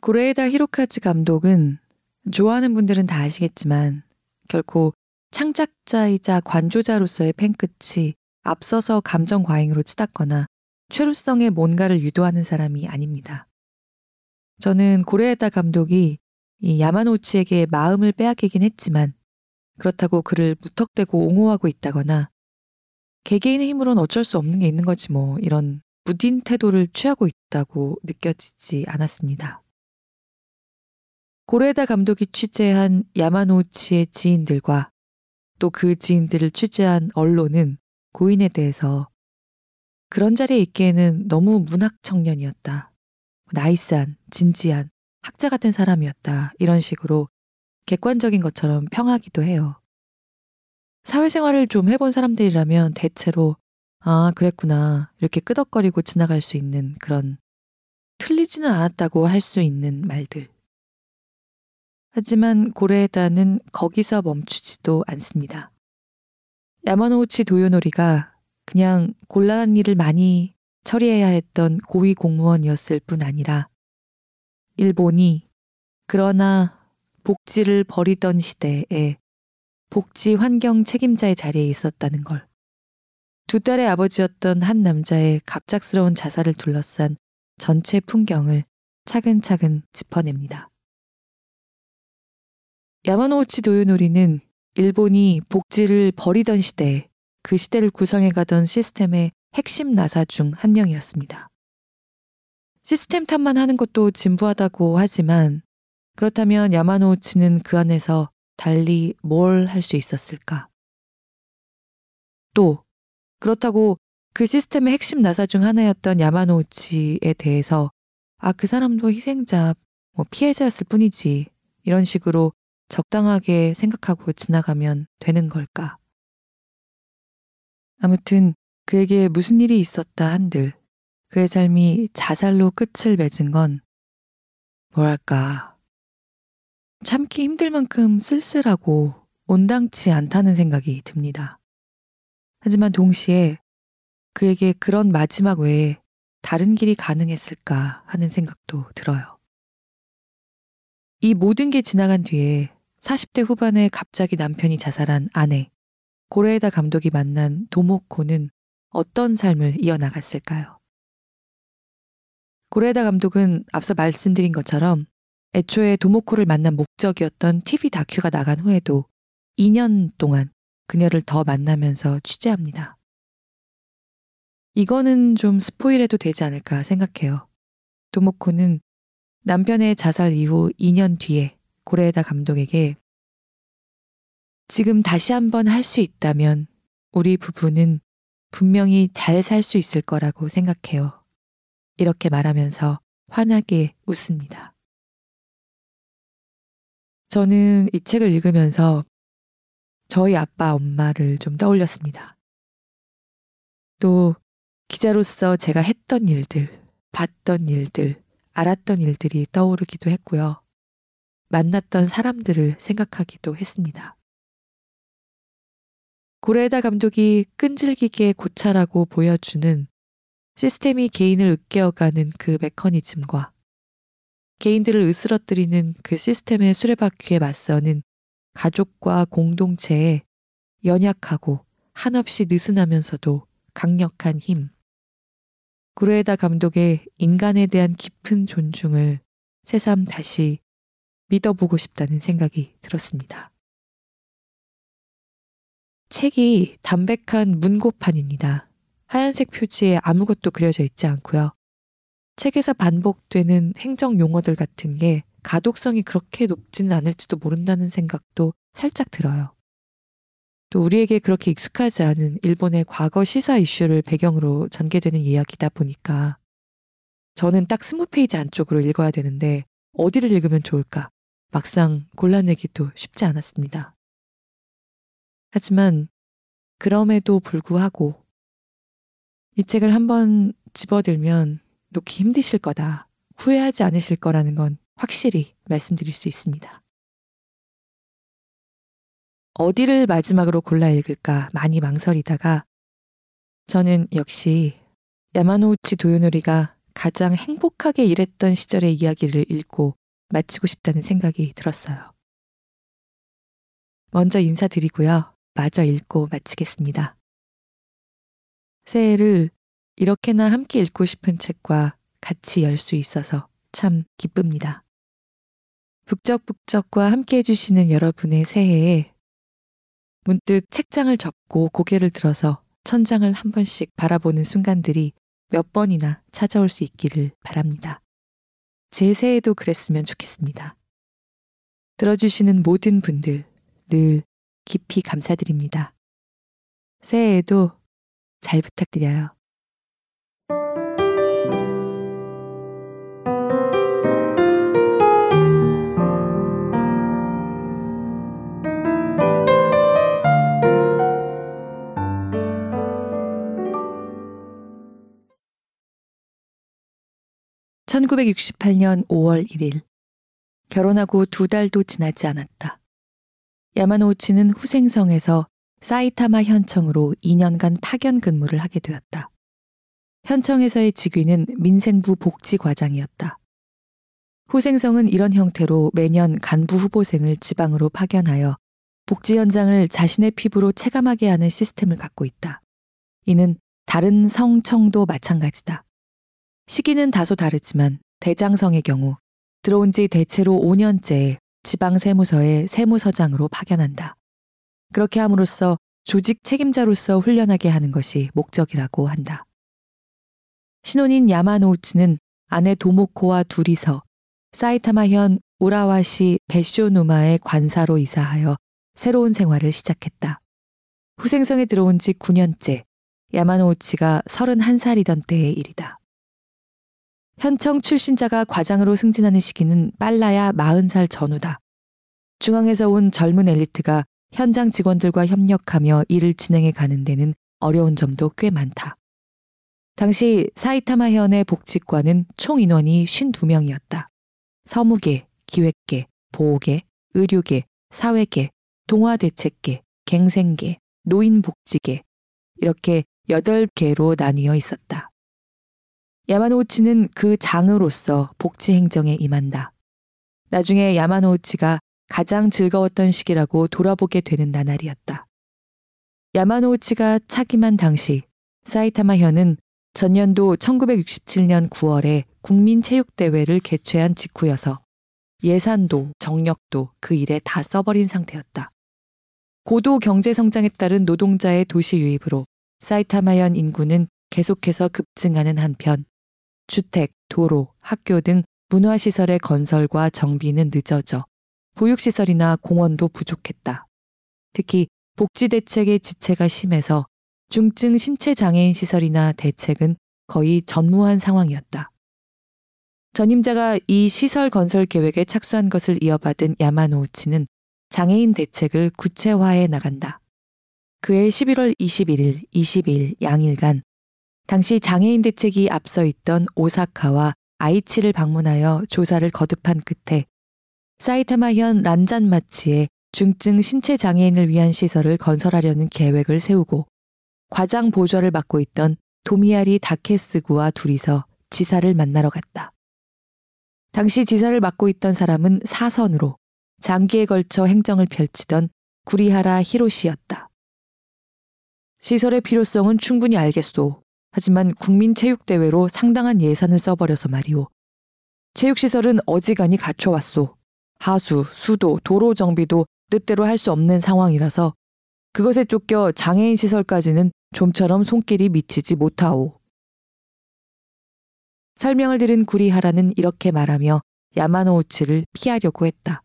고레에다 히로카즈 감독은 좋아하는 분들은 다 아시겠지만 결코 창작자이자 관조자로서의 팬끝이 앞서서 감정 과잉으로 치닫거나 최루성의 뭔가를 유도하는 사람이 아닙니다. 저는 고레에다 감독이 이 야마노치에게 마음을 빼앗기긴 했지만 그렇다고 그를 무턱대고 옹호하고 있다거나 개개인의 힘으로는 어쩔 수 없는 게 있는 거지 뭐 이런 무딘 태도를 취하고 있다고 느껴지지 않았습니다. 고레다 감독이 취재한 야마노치의 지인들과 또 그 지인들을 취재한 언론은 고인에 대해서 그런 자리에 있기에는 너무 문학 청년이었다. 나이스한, 진지한, 학자 같은 사람이었다. 이런 식으로 객관적인 것처럼 평하기도 해요. 사회생활을 좀 해본 사람들이라면 대체로 아, 그랬구나. 이렇게 끄덕거리고 지나갈 수 있는 그런 틀리지는 않았다고 할 수 있는 말들. 하지만 고레에다는 거기서 멈추지도 않습니다. 야마노우치 도요노리가 그냥 곤란한 일을 많이 처리해야 했던 고위 공무원이었을 뿐 아니라 일본이 그러나 복지를 버리던 시대에 복지 환경 책임자의 자리에 있었다는 걸. 두 딸의 아버지였던 한 남자의 갑작스러운 자살을 둘러싼 전체 풍경을 차근차근 짚어냅니다. 야마노우치 도요노리는 일본이 복지를 버리던 시대에 그 시대를 구성해가던 시스템의 핵심 나사 중 한 명이었습니다. 시스템 탓만 하는 것도 진부하다고 하지만 그렇다면 야마노우치는 그 안에서 달리 뭘 할 수 있었을까? 또 그렇다고 그 시스템의 핵심 나사 중 하나였던 야마노우치에 대해서 아, 그 사람도 희생자, 뭐 피해자였을 뿐이지. 이런 식으로 적당하게 생각하고 지나가면 되는 걸까? 아무튼 그에게 무슨 일이 있었다 한들 그의 삶이 자살로 끝을 맺은 건 뭐랄까 참기 힘들 만큼 쓸쓸하고 온당치 않다는 생각이 듭니다. 하지만 동시에 그에게 그런 마지막 외에 다른 길이 가능했을까 하는 생각도 들어요. 이 모든 게 지나간 뒤에 40대 후반에 갑자기 남편이 자살한 아내, 고레에다 감독이 만난 도모코는 어떤 삶을 이어나갔을까요? 고레에다 감독은 앞서 말씀드린 것처럼 애초에 도모코를 만난 목적이었던 TV 다큐가 나간 후에도 2년 동안 그녀를 더 만나면서 취재합니다. 이거는 좀 스포일해도 되지 않을까 생각해요. 도모코는 남편의 자살 이후 2년 뒤에 고레에다 감독에게 지금 다시 한번 할 수 있다면 우리 부부는 분명히 잘 살 수 있을 거라고 생각해요. 이렇게 말하면서 환하게 웃습니다. 저는 이 책을 읽으면서 저희 아빠, 엄마를 좀 떠올렸습니다. 또 기자로서 제가 했던 일들, 봤던 일들, 알았던 일들이 떠오르기도 했고요. 만났던 사람들을 생각하기도 했습니다. 고레에다 감독이 끈질기게 고찰하고 보여주는 시스템이 개인을 으깨어가는 그 메커니즘과 개인들을 으스러뜨리는 그 시스템의 수레바퀴에 맞서는 가족과 공동체의 연약하고 한없이 느슨하면서도 강력한 힘. 구레에다 감독의 인간에 대한 깊은 존중을 새삼 다시 믿어보고 싶다는 생각이 들었습니다. 책이 담백한 문고판입니다. 하얀색 표지에 아무것도 그려져 있지 않고요. 책에서 반복되는 행정 용어들 같은 게 가독성이 그렇게 높지는 않을지도 모른다는 생각도 살짝 들어요. 또 우리에게 그렇게 익숙하지 않은 일본의 과거 시사 이슈를 배경으로 전개되는 이야기다 보니까 저는 딱 스무 페이지 안쪽으로 읽어야 되는데 어디를 읽으면 좋을까 막상 골라내기도 쉽지 않았습니다. 하지만 그럼에도 불구하고 이 책을 한번 집어들면 놓기 힘드실 거다. 후회하지 않으실 거라는 건 확실히 말씀드릴 수 있습니다. 어디를 마지막으로 골라 읽을까 많이 망설이다가 저는 역시 야마노우치 도요노리가 가장 행복하게 일했던 시절의 이야기를 읽고 마치고 싶다는 생각이 들었어요. 먼저 인사드리고요. 마저 읽고 마치겠습니다. 새해를 이렇게나 함께 읽고 싶은 책과 같이 열 수 있어서 참 기쁩니다. 북적북적과 함께 해주시는 여러분의 새해에 문득 책장을 접고 고개를 들어서 천장을 한 번씩 바라보는 순간들이 몇 번이나 찾아올 수 있기를 바랍니다. 제 새해도 그랬으면 좋겠습니다. 들어주시는 모든 분들 늘 깊이 감사드립니다. 새해에도 잘 부탁드려요. 1968년 5월 1일. 결혼하고 두 달도 지나지 않았다. 야마노우치는 후생성에서 사이타마 현청으로 2년간 파견 근무를 하게 되었다. 현청에서의 직위는 민생부 복지과장이었다. 후생성은 이런 형태로 매년 간부 후보생을 지방으로 파견하여 복지 현장을 자신의 피부로 체감하게 하는 시스템을 갖고 있다. 이는 다른 성청도 마찬가지다. 시기는 다소 다르지만 대장성의 경우 들어온 지 대체로 5년째 지방세무서의 세무서장으로 파견한다. 그렇게 함으로써 조직 책임자로서 훈련하게 하는 것이 목적이라고 한다. 신혼인 야마노우치는 아내 도모코와 둘이서 사이타마현 우라와시 베쇼누마의 관사로 이사하여 새로운 생활을 시작했다. 후생성에 들어온 지 9년째 야마노우치가 31살이던 때의 일이다. 현청 출신자가 과장으로 승진하는 시기는 빨라야 40살 전후다. 중앙에서 온 젊은 엘리트가 현장 직원들과 협력하며 일을 진행해 가는 데는 어려운 점도 꽤 많다. 당시 사이타마 현의 복지과는 총 인원이 52명이었다. 서무계, 기획계, 보호계, 의료계, 사회계, 동화대책계, 갱생계, 노인복지계 이렇게 8개로 나뉘어 있었다. 야마노우치는 그 장으로서 복지 행정에 임한다. 나중에 야마노우치가 가장 즐거웠던 시기라고 돌아보게 되는 나날이었다. 야마노우치가 차기만 당시 사이타마현은 전년도 1967년 9월에 국민체육대회를 개최한 직후여서 예산도 정력도 그 일에 다 써버린 상태였다. 고도 경제 성장에 따른 노동자의 도시 유입으로 사이타마현 인구는 계속해서 급증하는 한편 주택, 도로, 학교 등 문화시설의 건설과 정비는 늦어져 보육시설이나 공원도 부족했다. 특히 복지대책의 지체가 심해서 중증 신체장애인 시설이나 대책은 거의 전무한 상황이었다. 전임자가 이 시설 건설 계획에 착수한 것을 이어받은 야마노우치는 장애인 대책을 구체화해 나간다. 그해 11월 21일, 22일 양일간 당시 장애인 대책이 앞서 있던 오사카와 아이치를 방문하여 조사를 거듭한 끝에 사이타마현 란잔마치에 중증 신체 장애인을 위한 시설을 건설하려는 계획을 세우고 과장 보좌를 맡고 있던 도미야리 다케스구와 둘이서 지사를 만나러 갔다. 당시 지사를 맡고 있던 사람은 사선으로 장기에 걸쳐 행정을 펼치던 구리하라 히로시였다. 시설의 필요성은 충분히 알겠소. 하지만 국민체육대회로 상당한 예산을 써버려서 말이오. 체육시설은 어지간히 갖춰왔소. 하수, 수도, 도로 정비도 뜻대로 할 수 없는 상황이라서 그것에 쫓겨 장애인 시설까지는 좀처럼 손길이 미치지 못하오. 설명을 들은 구리하라는 이렇게 말하며 야마노우치를 피하려고 했다.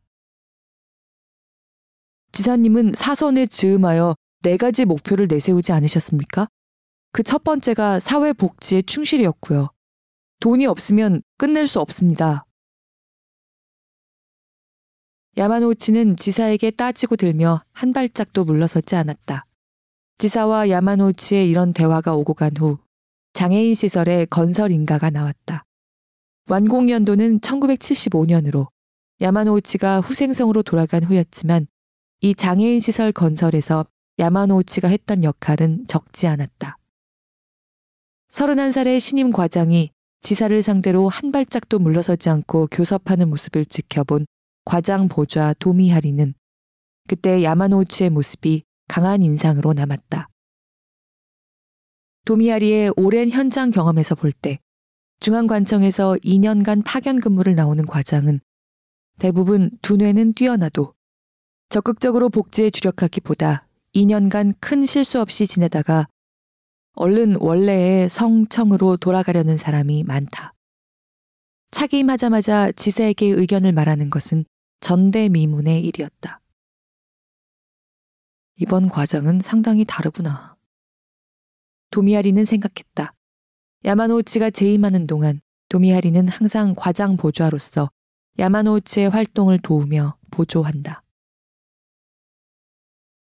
지사님은 사선에 즈음하여 네 가지 목표를 내세우지 않으셨습니까? 그 첫 번째가 사회복지에 충실이었고요. 돈이 없으면 끝낼 수 없습니다. 야마노우치는 지사에게 따지고 들며 한 발짝도 물러서지 않았다. 지사와 야마노우치의 이런 대화가 오고 간 후 장애인 시설의 건설 인가가 나왔다. 완공 연도는 1975년으로 야마노우치가 후생성으로 돌아간 후였지만 이 장애인 시설 건설에서 야마노우치가 했던 역할은 적지 않았다. 31살의 신임 과장이 지사를 상대로 한 발짝도 물러서지 않고 교섭하는 모습을 지켜본 과장 보좌 도미하리는 그때 야마노우치의 모습이 강한 인상으로 남았다. 도미하리의 오랜 현장 경험에서 볼 때 중앙관청에서 2년간 파견 근무를 나오는 과장은 대부분 두뇌는 뛰어나도 적극적으로 복지에 주력하기보다 2년간 큰 실수 없이 지내다가 얼른 원래의 성청으로 돌아가려는 사람이 많다. 차기임하자마자 지사에게 의견을 말하는 것은 전대미문의 일이었다. 이번 과정은 상당히 다르구나. 도미하리는 생각했다. 야마노우치가 재임하는 동안 도미하리는 항상 과장 보좌로서 야마노우치의 활동을 도우며 보조한다.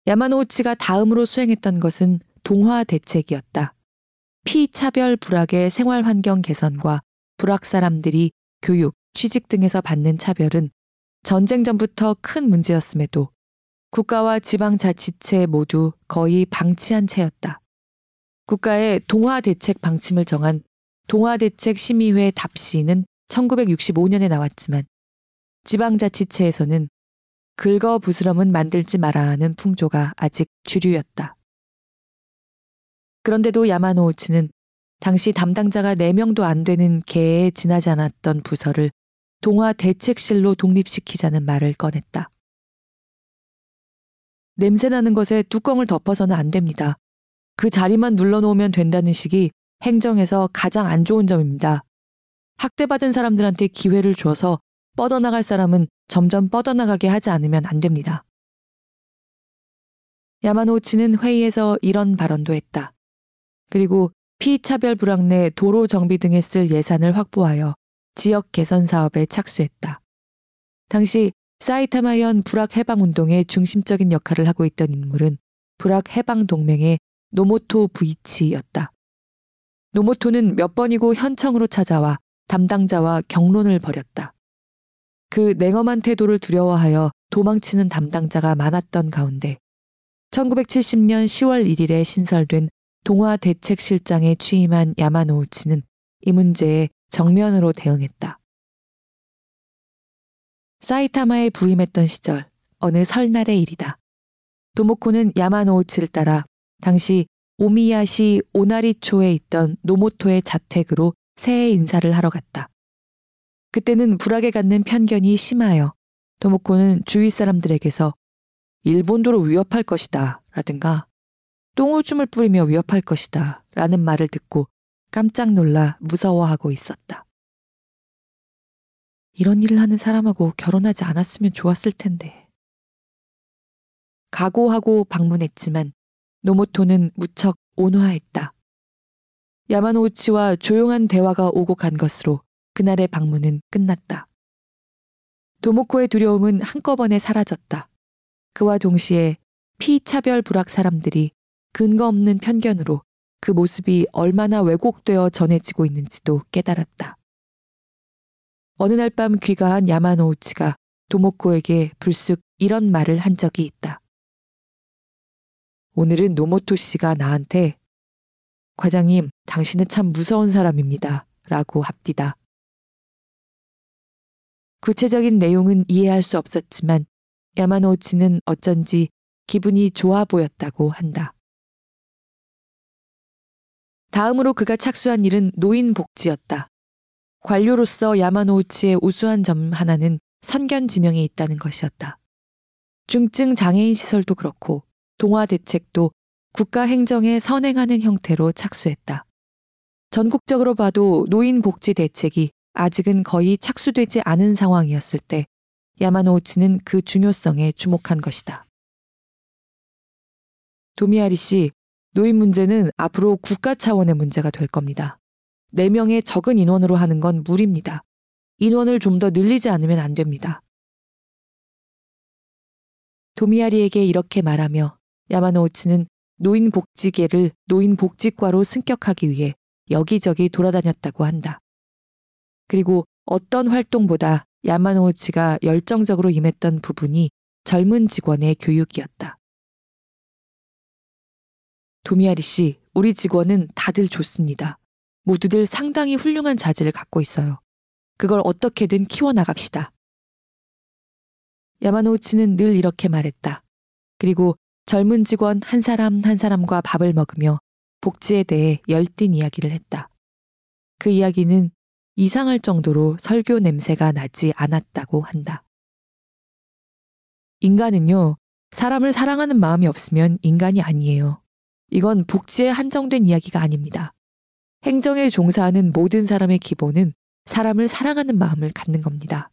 야마노우치가 다음으로 수행했던 것은 동화 대책이었다. 피차별 불악의 생활 환경 개선과 불악 사람들이 교육, 취직 등에서 받는 차별은 전쟁 전부터 큰 문제였음에도 국가와 지방자치체 모두 거의 방치한 채였다. 국가의 동화 대책 방침을 정한 동화 대책 심의회 답시는 1965년에 나왔지만 지방자치체에서는 긁어 부스럼은 만들지 마라 하는 풍조가 아직 주류였다. 그런데도 야마노우치는 당시 담당자가 4명도 안 되는 개에 지나지 않았던 부서를 동화 대책실로 독립시키자는 말을 꺼냈다. 냄새나는 것에 뚜껑을 덮어서는 안 됩니다. 그 자리만 눌러놓으면 된다는 식이 행정에서 가장 안 좋은 점입니다. 학대받은 사람들한테 기회를 줘서 뻗어나갈 사람은 점점 뻗어나가게 하지 않으면 안 됩니다. 야마노치는 회의에서 이런 발언도 했다. 그리고 피차별 불황 내 도로 정비 등에 쓸 예산을 확보하여 지역 개선 사업에 착수했다. 당시 사이타마현 불악 해방 운동의 중심적인 역할을 하고 있던 인물은 불악 해방 동맹의 노모토 부이치였다. 노모토는 몇 번이고 현청으로 찾아와 담당자와 경론을 벌였다. 그 냉엄한 태도를 두려워하여 도망치는 담당자가 많았던 가운데 1970년 10월 1일에 신설된 동화 대책실장에 취임한 야마노우치는 이 문제에 정면으로 대응했다. 사이타마에 부임했던 시절 어느 설날의 일이다. 도모코는 야마노우치를 따라 당시 오미야시 오나리초에 있던 노모토의 자택으로 새해 인사를 하러 갔다. 그때는 불악에 갖는 편견이 심하여 도모코는 주위 사람들에게서 일본도로 위협할 것이다 라든가 똥오줌을 뿌리며 위협할 것이다 라는 말을 듣고 깜짝 놀라 무서워하고 있었다. 이런 일을 하는 사람하고 결혼하지 않았으면 좋았을 텐데. 각오하고 방문했지만 노모토는 무척 온화했다. 야마노우치와 조용한 대화가 오고 간 것으로 그날의 방문은 끝났다. 도모코의 두려움은 한꺼번에 사라졌다. 그와 동시에 피차별 불악 사람들이 근거 없는 편견으로 그 모습이 얼마나 왜곡되어 전해지고 있는지도 깨달았다. 어느 날 밤 귀가한 야마노우치가 도모코에게 불쑥 이런 말을 한 적이 있다. 오늘은 노모토 씨가 나한테 과장님, 당신은 참 무서운 사람입니다. 라고 합디다. 구체적인 내용은 이해할 수 없었지만 야마노우치는 어쩐지 기분이 좋아 보였다고 한다. 다음으로 그가 착수한 일은 노인 복지였다. 관료로서 야마노우치의 우수한 점 하나는 선견 지명에 있다는 것이었다. 중증 장애인 시설도 그렇고 동화 대책도 국가 행정에 선행하는 형태로 착수했다. 전국적으로 봐도 노인 복지 대책이 아직은 거의 착수되지 않은 상황이었을 때 야마노우치는 그 중요성에 주목한 것이다. 도미아리 씨, 노인 문제는 앞으로 국가 차원의 문제가 될 겁니다. 4명의 적은 인원으로 하는 건 무리입니다. 인원을 좀 더 늘리지 않으면 안 됩니다. 도미아리에게 이렇게 말하며 야마노우치는 노인복지계를 노인복지과로 승격하기 위해 여기저기 돌아다녔다고 한다. 그리고 어떤 활동보다 야마노우치가 열정적으로 임했던 부분이 젊은 직원의 교육이었다. 도미아리 씨, 우리 직원은 다들 좋습니다. 모두들 상당히 훌륭한 자질을 갖고 있어요. 그걸 어떻게든 키워나갑시다. 야마노우치는 늘 이렇게 말했다. 그리고 젊은 직원 한 사람 한 사람과 밥을 먹으며 복지에 대해 열띤 이야기를 했다. 그 이야기는 이상할 정도로 설교 냄새가 나지 않았다고 한다. 인간은요, 사람을 사랑하는 마음이 없으면 인간이 아니에요. 이건 복지에 한정된 이야기가 아닙니다. 행정에 종사하는 모든 사람의 기본은 사람을 사랑하는 마음을 갖는 겁니다.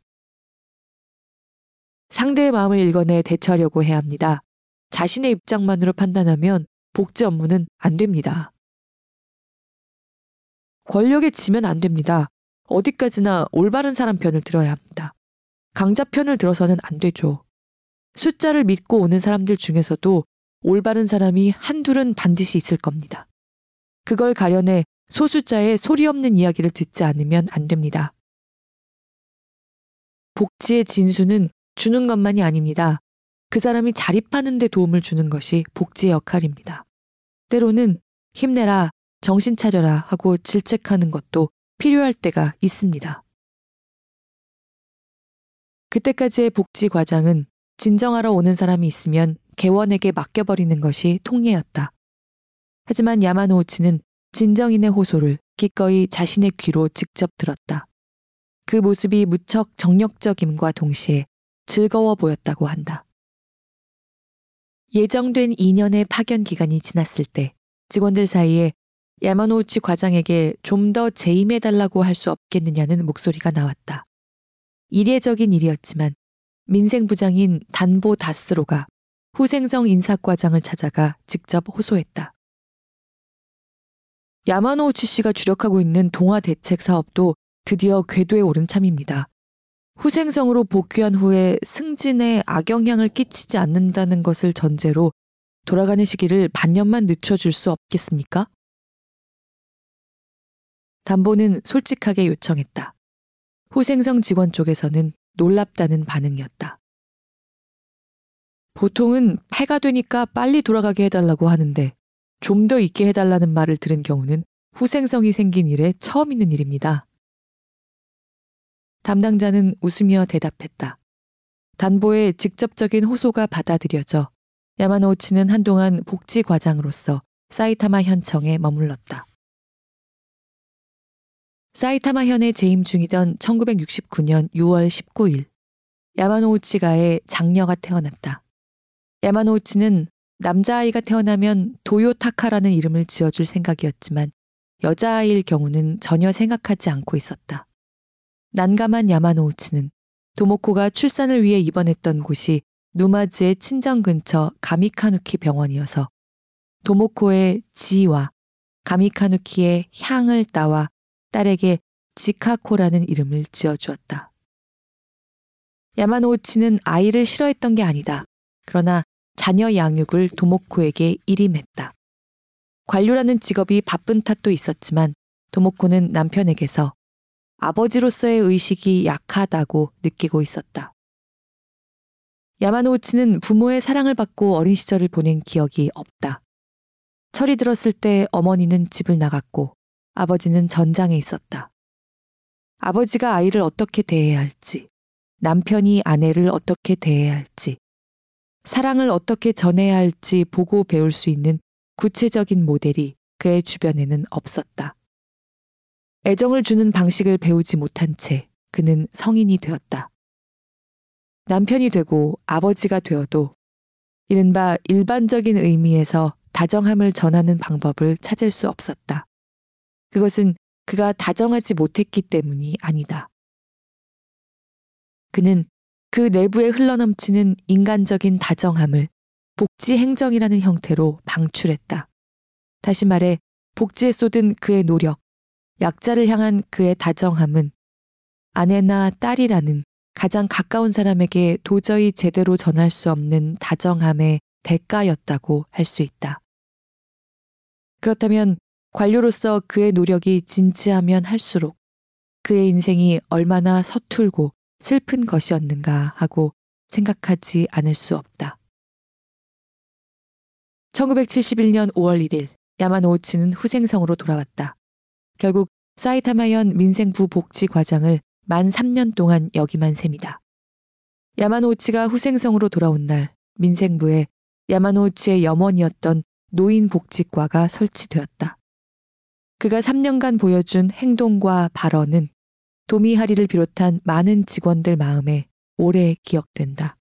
상대의 마음을 읽어내 대처하려고 해야 합니다. 자신의 입장만으로 판단하면 복지 업무는 안 됩니다. 권력에 지면 안 됩니다. 어디까지나 올바른 사람 편을 들어야 합니다. 강자 편을 들어서는 안 되죠. 숫자를 믿고 오는 사람들 중에서도 올바른 사람이 한둘은 반드시 있을 겁니다. 그걸 가려내 소수자의 소리 없는 이야기를 듣지 않으면 안 됩니다. 복지의 진수는 주는 것만이 아닙니다. 그 사람이 자립하는 데 도움을 주는 것이 복지의 역할입니다. 때로는 힘내라, 정신 차려라 하고 질책하는 것도 필요할 때가 있습니다. 그때까지의 복지 과장은 진정하러 오는 사람이 있으면 개원에게 맡겨버리는 것이 통례였다. 하지만 야마노우치는 진정인의 호소를 기꺼이 자신의 귀로 직접 들었다. 그 모습이 무척 정력적임과 동시에 즐거워 보였다고 한다. 예정된 2년의 파견 기간이 지났을 때 직원들 사이에 야마노우치 과장에게 좀 더 재임해달라고 할 수 없겠느냐는 목소리가 나왔다. 이례적인 일이었지만 민생부장인 단보 다스로가 후생성 인사과장을 찾아가 직접 호소했다. 야마노우치 씨가 주력하고 있는 동화 대책 사업도 드디어 궤도에 오른 참입니다. 후생성으로 복귀한 후에 승진에 악영향을 끼치지 않는다는 것을 전제로 돌아가는 시기를 반년만 늦춰줄 수 없겠습니까? 담보는 솔직하게 요청했다. 후생성 직원 쪽에서는 놀랍다는 반응이었다. 보통은 폐가 되니까 빨리 돌아가게 해달라고 하는데 좀 더 있게 해달라는 말을 들은 경우는 후생성이 생긴 일에 처음 있는 일입니다. 담당자는 웃으며 대답했다. 단보의 직접적인 호소가 받아들여져 야마노우치는 한동안 복지과장으로서 사이타마 현청에 머물렀다. 사이타마 현에 재임 중이던 1969년 6월 19일 야마노우치가의 장녀가 태어났다. 야마노우치는 남자아이가 태어나면 도요타카라는 이름을 지어줄 생각이었지만 여자아이일 경우는 전혀 생각하지 않고 있었다. 난감한 야마노우치는 도모코가 출산을 위해 입원했던 곳이 누마즈의 친정 근처 가미카누키 병원이어서 도모코의 지와 가미카누키의 향을 따와 딸에게 지카코라는 이름을 지어주었다. 야마노우치는 아이를 싫어했던 게 아니다. 그러나 자녀 양육을 도모코에게 일임했다. 관료라는 직업이 바쁜 탓도 있었지만 도모코는 남편에게서 아버지로서의 의식이 약하다고 느끼고 있었다. 야마노우치는 부모의 사랑을 받고 어린 시절을 보낸 기억이 없다. 철이 들었을 때 어머니는 집을 나갔고 아버지는 전장에 있었다. 아버지가 아이를 어떻게 대해야 할지, 남편이 아내를 어떻게 대해야 할지, 사랑을 어떻게 전해야 할지 보고 배울 수 있는 구체적인 모델이 그의 주변에는 없었다. 애정을 주는 방식을 배우지 못한 채 그는 성인이 되었다. 남편이 되고 아버지가 되어도 이른바 일반적인 의미에서 다정함을 전하는 방법을 찾을 수 없었다. 그것은 그가 다정하지 못했기 때문이 아니다. 그는 그 내부에 흘러넘치는 인간적인 다정함을 복지 행정이라는 형태로 방출했다. 다시 말해 복지에 쏟은 그의 노력, 약자를 향한 그의 다정함은 아내나 딸이라는 가장 가까운 사람에게 도저히 제대로 전할 수 없는 다정함의 대가였다고 할 수 있다. 그렇다면 관료로서 그의 노력이 진지하면 할수록 그의 인생이 얼마나 서툴고 슬픈 것이었는가 하고 생각하지 않을 수 없다. 1971년 5월 1일 야마노우치는 후생성으로 돌아왔다. 결국 사이타마현 민생부 복지과장을 만 3년 동안 역임한 셈이다. 야마노우치가 후생성으로 돌아온 날 민생부에 야마노우치의 염원이었던 노인복지과가 설치되었다. 그가 3년간 보여준 행동과 발언은 도미하리를 비롯한 많은 직원들 마음에 오래 기억된다.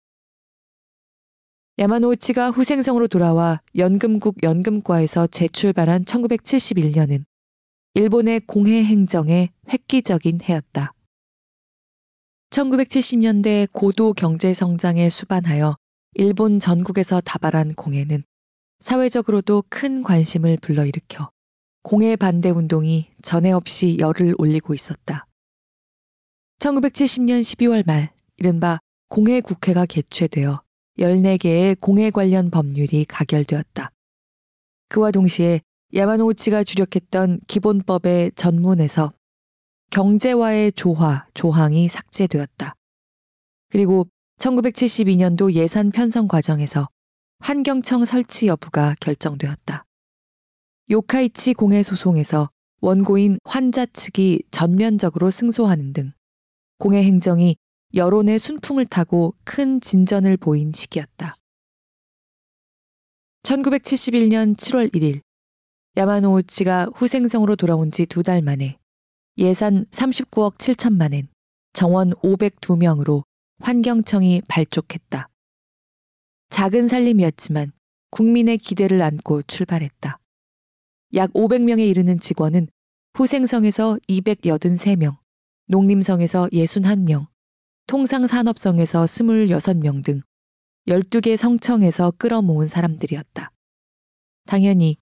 야마노우치가 후생성으로 돌아와 연금국 연금과에서 재출발한 1971년은 일본의 공해 행정의 획기적인 해였다. 1970년대 고도 경제 성장에 수반하여 일본 전국에서 다발한 공해는 사회적으로도 큰 관심을 불러일으켜 공해 반대 운동이 전에 없이 열을 올리고 있었다. 1970년 12월 말 이른바 공해 국회가 개최되어 14개의 공해 관련 법률이 가결되었다. 그와 동시에 야마노우치가 주력했던 기본법의 전문에서 경제와의 조화, 조항이 삭제되었다. 그리고 1972년도 예산 편성 과정에서 환경청 설치 여부가 결정되었다. 요카이치 공해 소송에서 원고인 환자 측이 전면적으로 승소하는 등 공해 행정이 여론의 순풍을 타고 큰 진전을 보인 시기였다. 1971년 7월 1일 야마노우치가 후생성으로 돌아온 지 두 달 만에 예산 39억 7천만 엔, 정원 502명으로 환경청이 발족했다. 작은 살림이었지만 국민의 기대를 안고 출발했다. 약 500명에 이르는 직원은 후생성에서 283명, 농림성에서 61명, 통상산업성에서 26명 등 12개 성청에서 끌어모은 사람들이었다. 당연히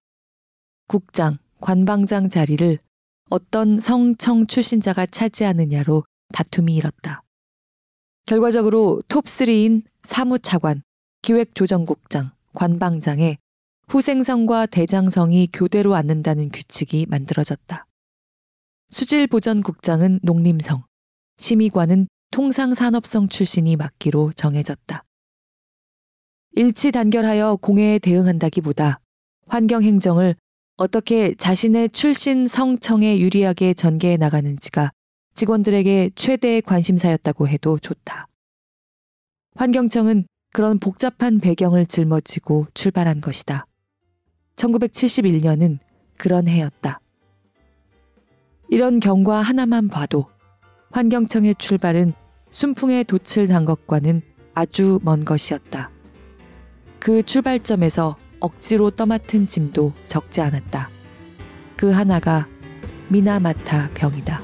국장, 관방장 자리를 어떤 성청 출신자가 차지하느냐로 다툼이 일었다. 결과적으로 톱3인 사무차관, 기획조정국장, 관방장에 후생성과 대장성이 교대로 앉는다는 규칙이 만들어졌다. 수질보전국장은 농림성, 심의관은 통상산업성 출신이 맡기로 정해졌다. 일치 단결하여 공해에 대응한다기보다 환경행정을 어떻게 자신의 출신 성청에 유리하게 전개해 나가는지가 직원들에게 최대의 관심사였다고 해도 좋다. 환경청은 그런 복잡한 배경을 짊어지고 출발한 것이다. 1971년은 그런 해였다. 이런 경과 하나만 봐도 환경청의 출발은 순풍에 돛을 단 것과는 아주 먼 것이었다. 그 출발점에서 억지로 떠맡은 짐도 적지 않았다. 그 하나가 미나마타 병이다.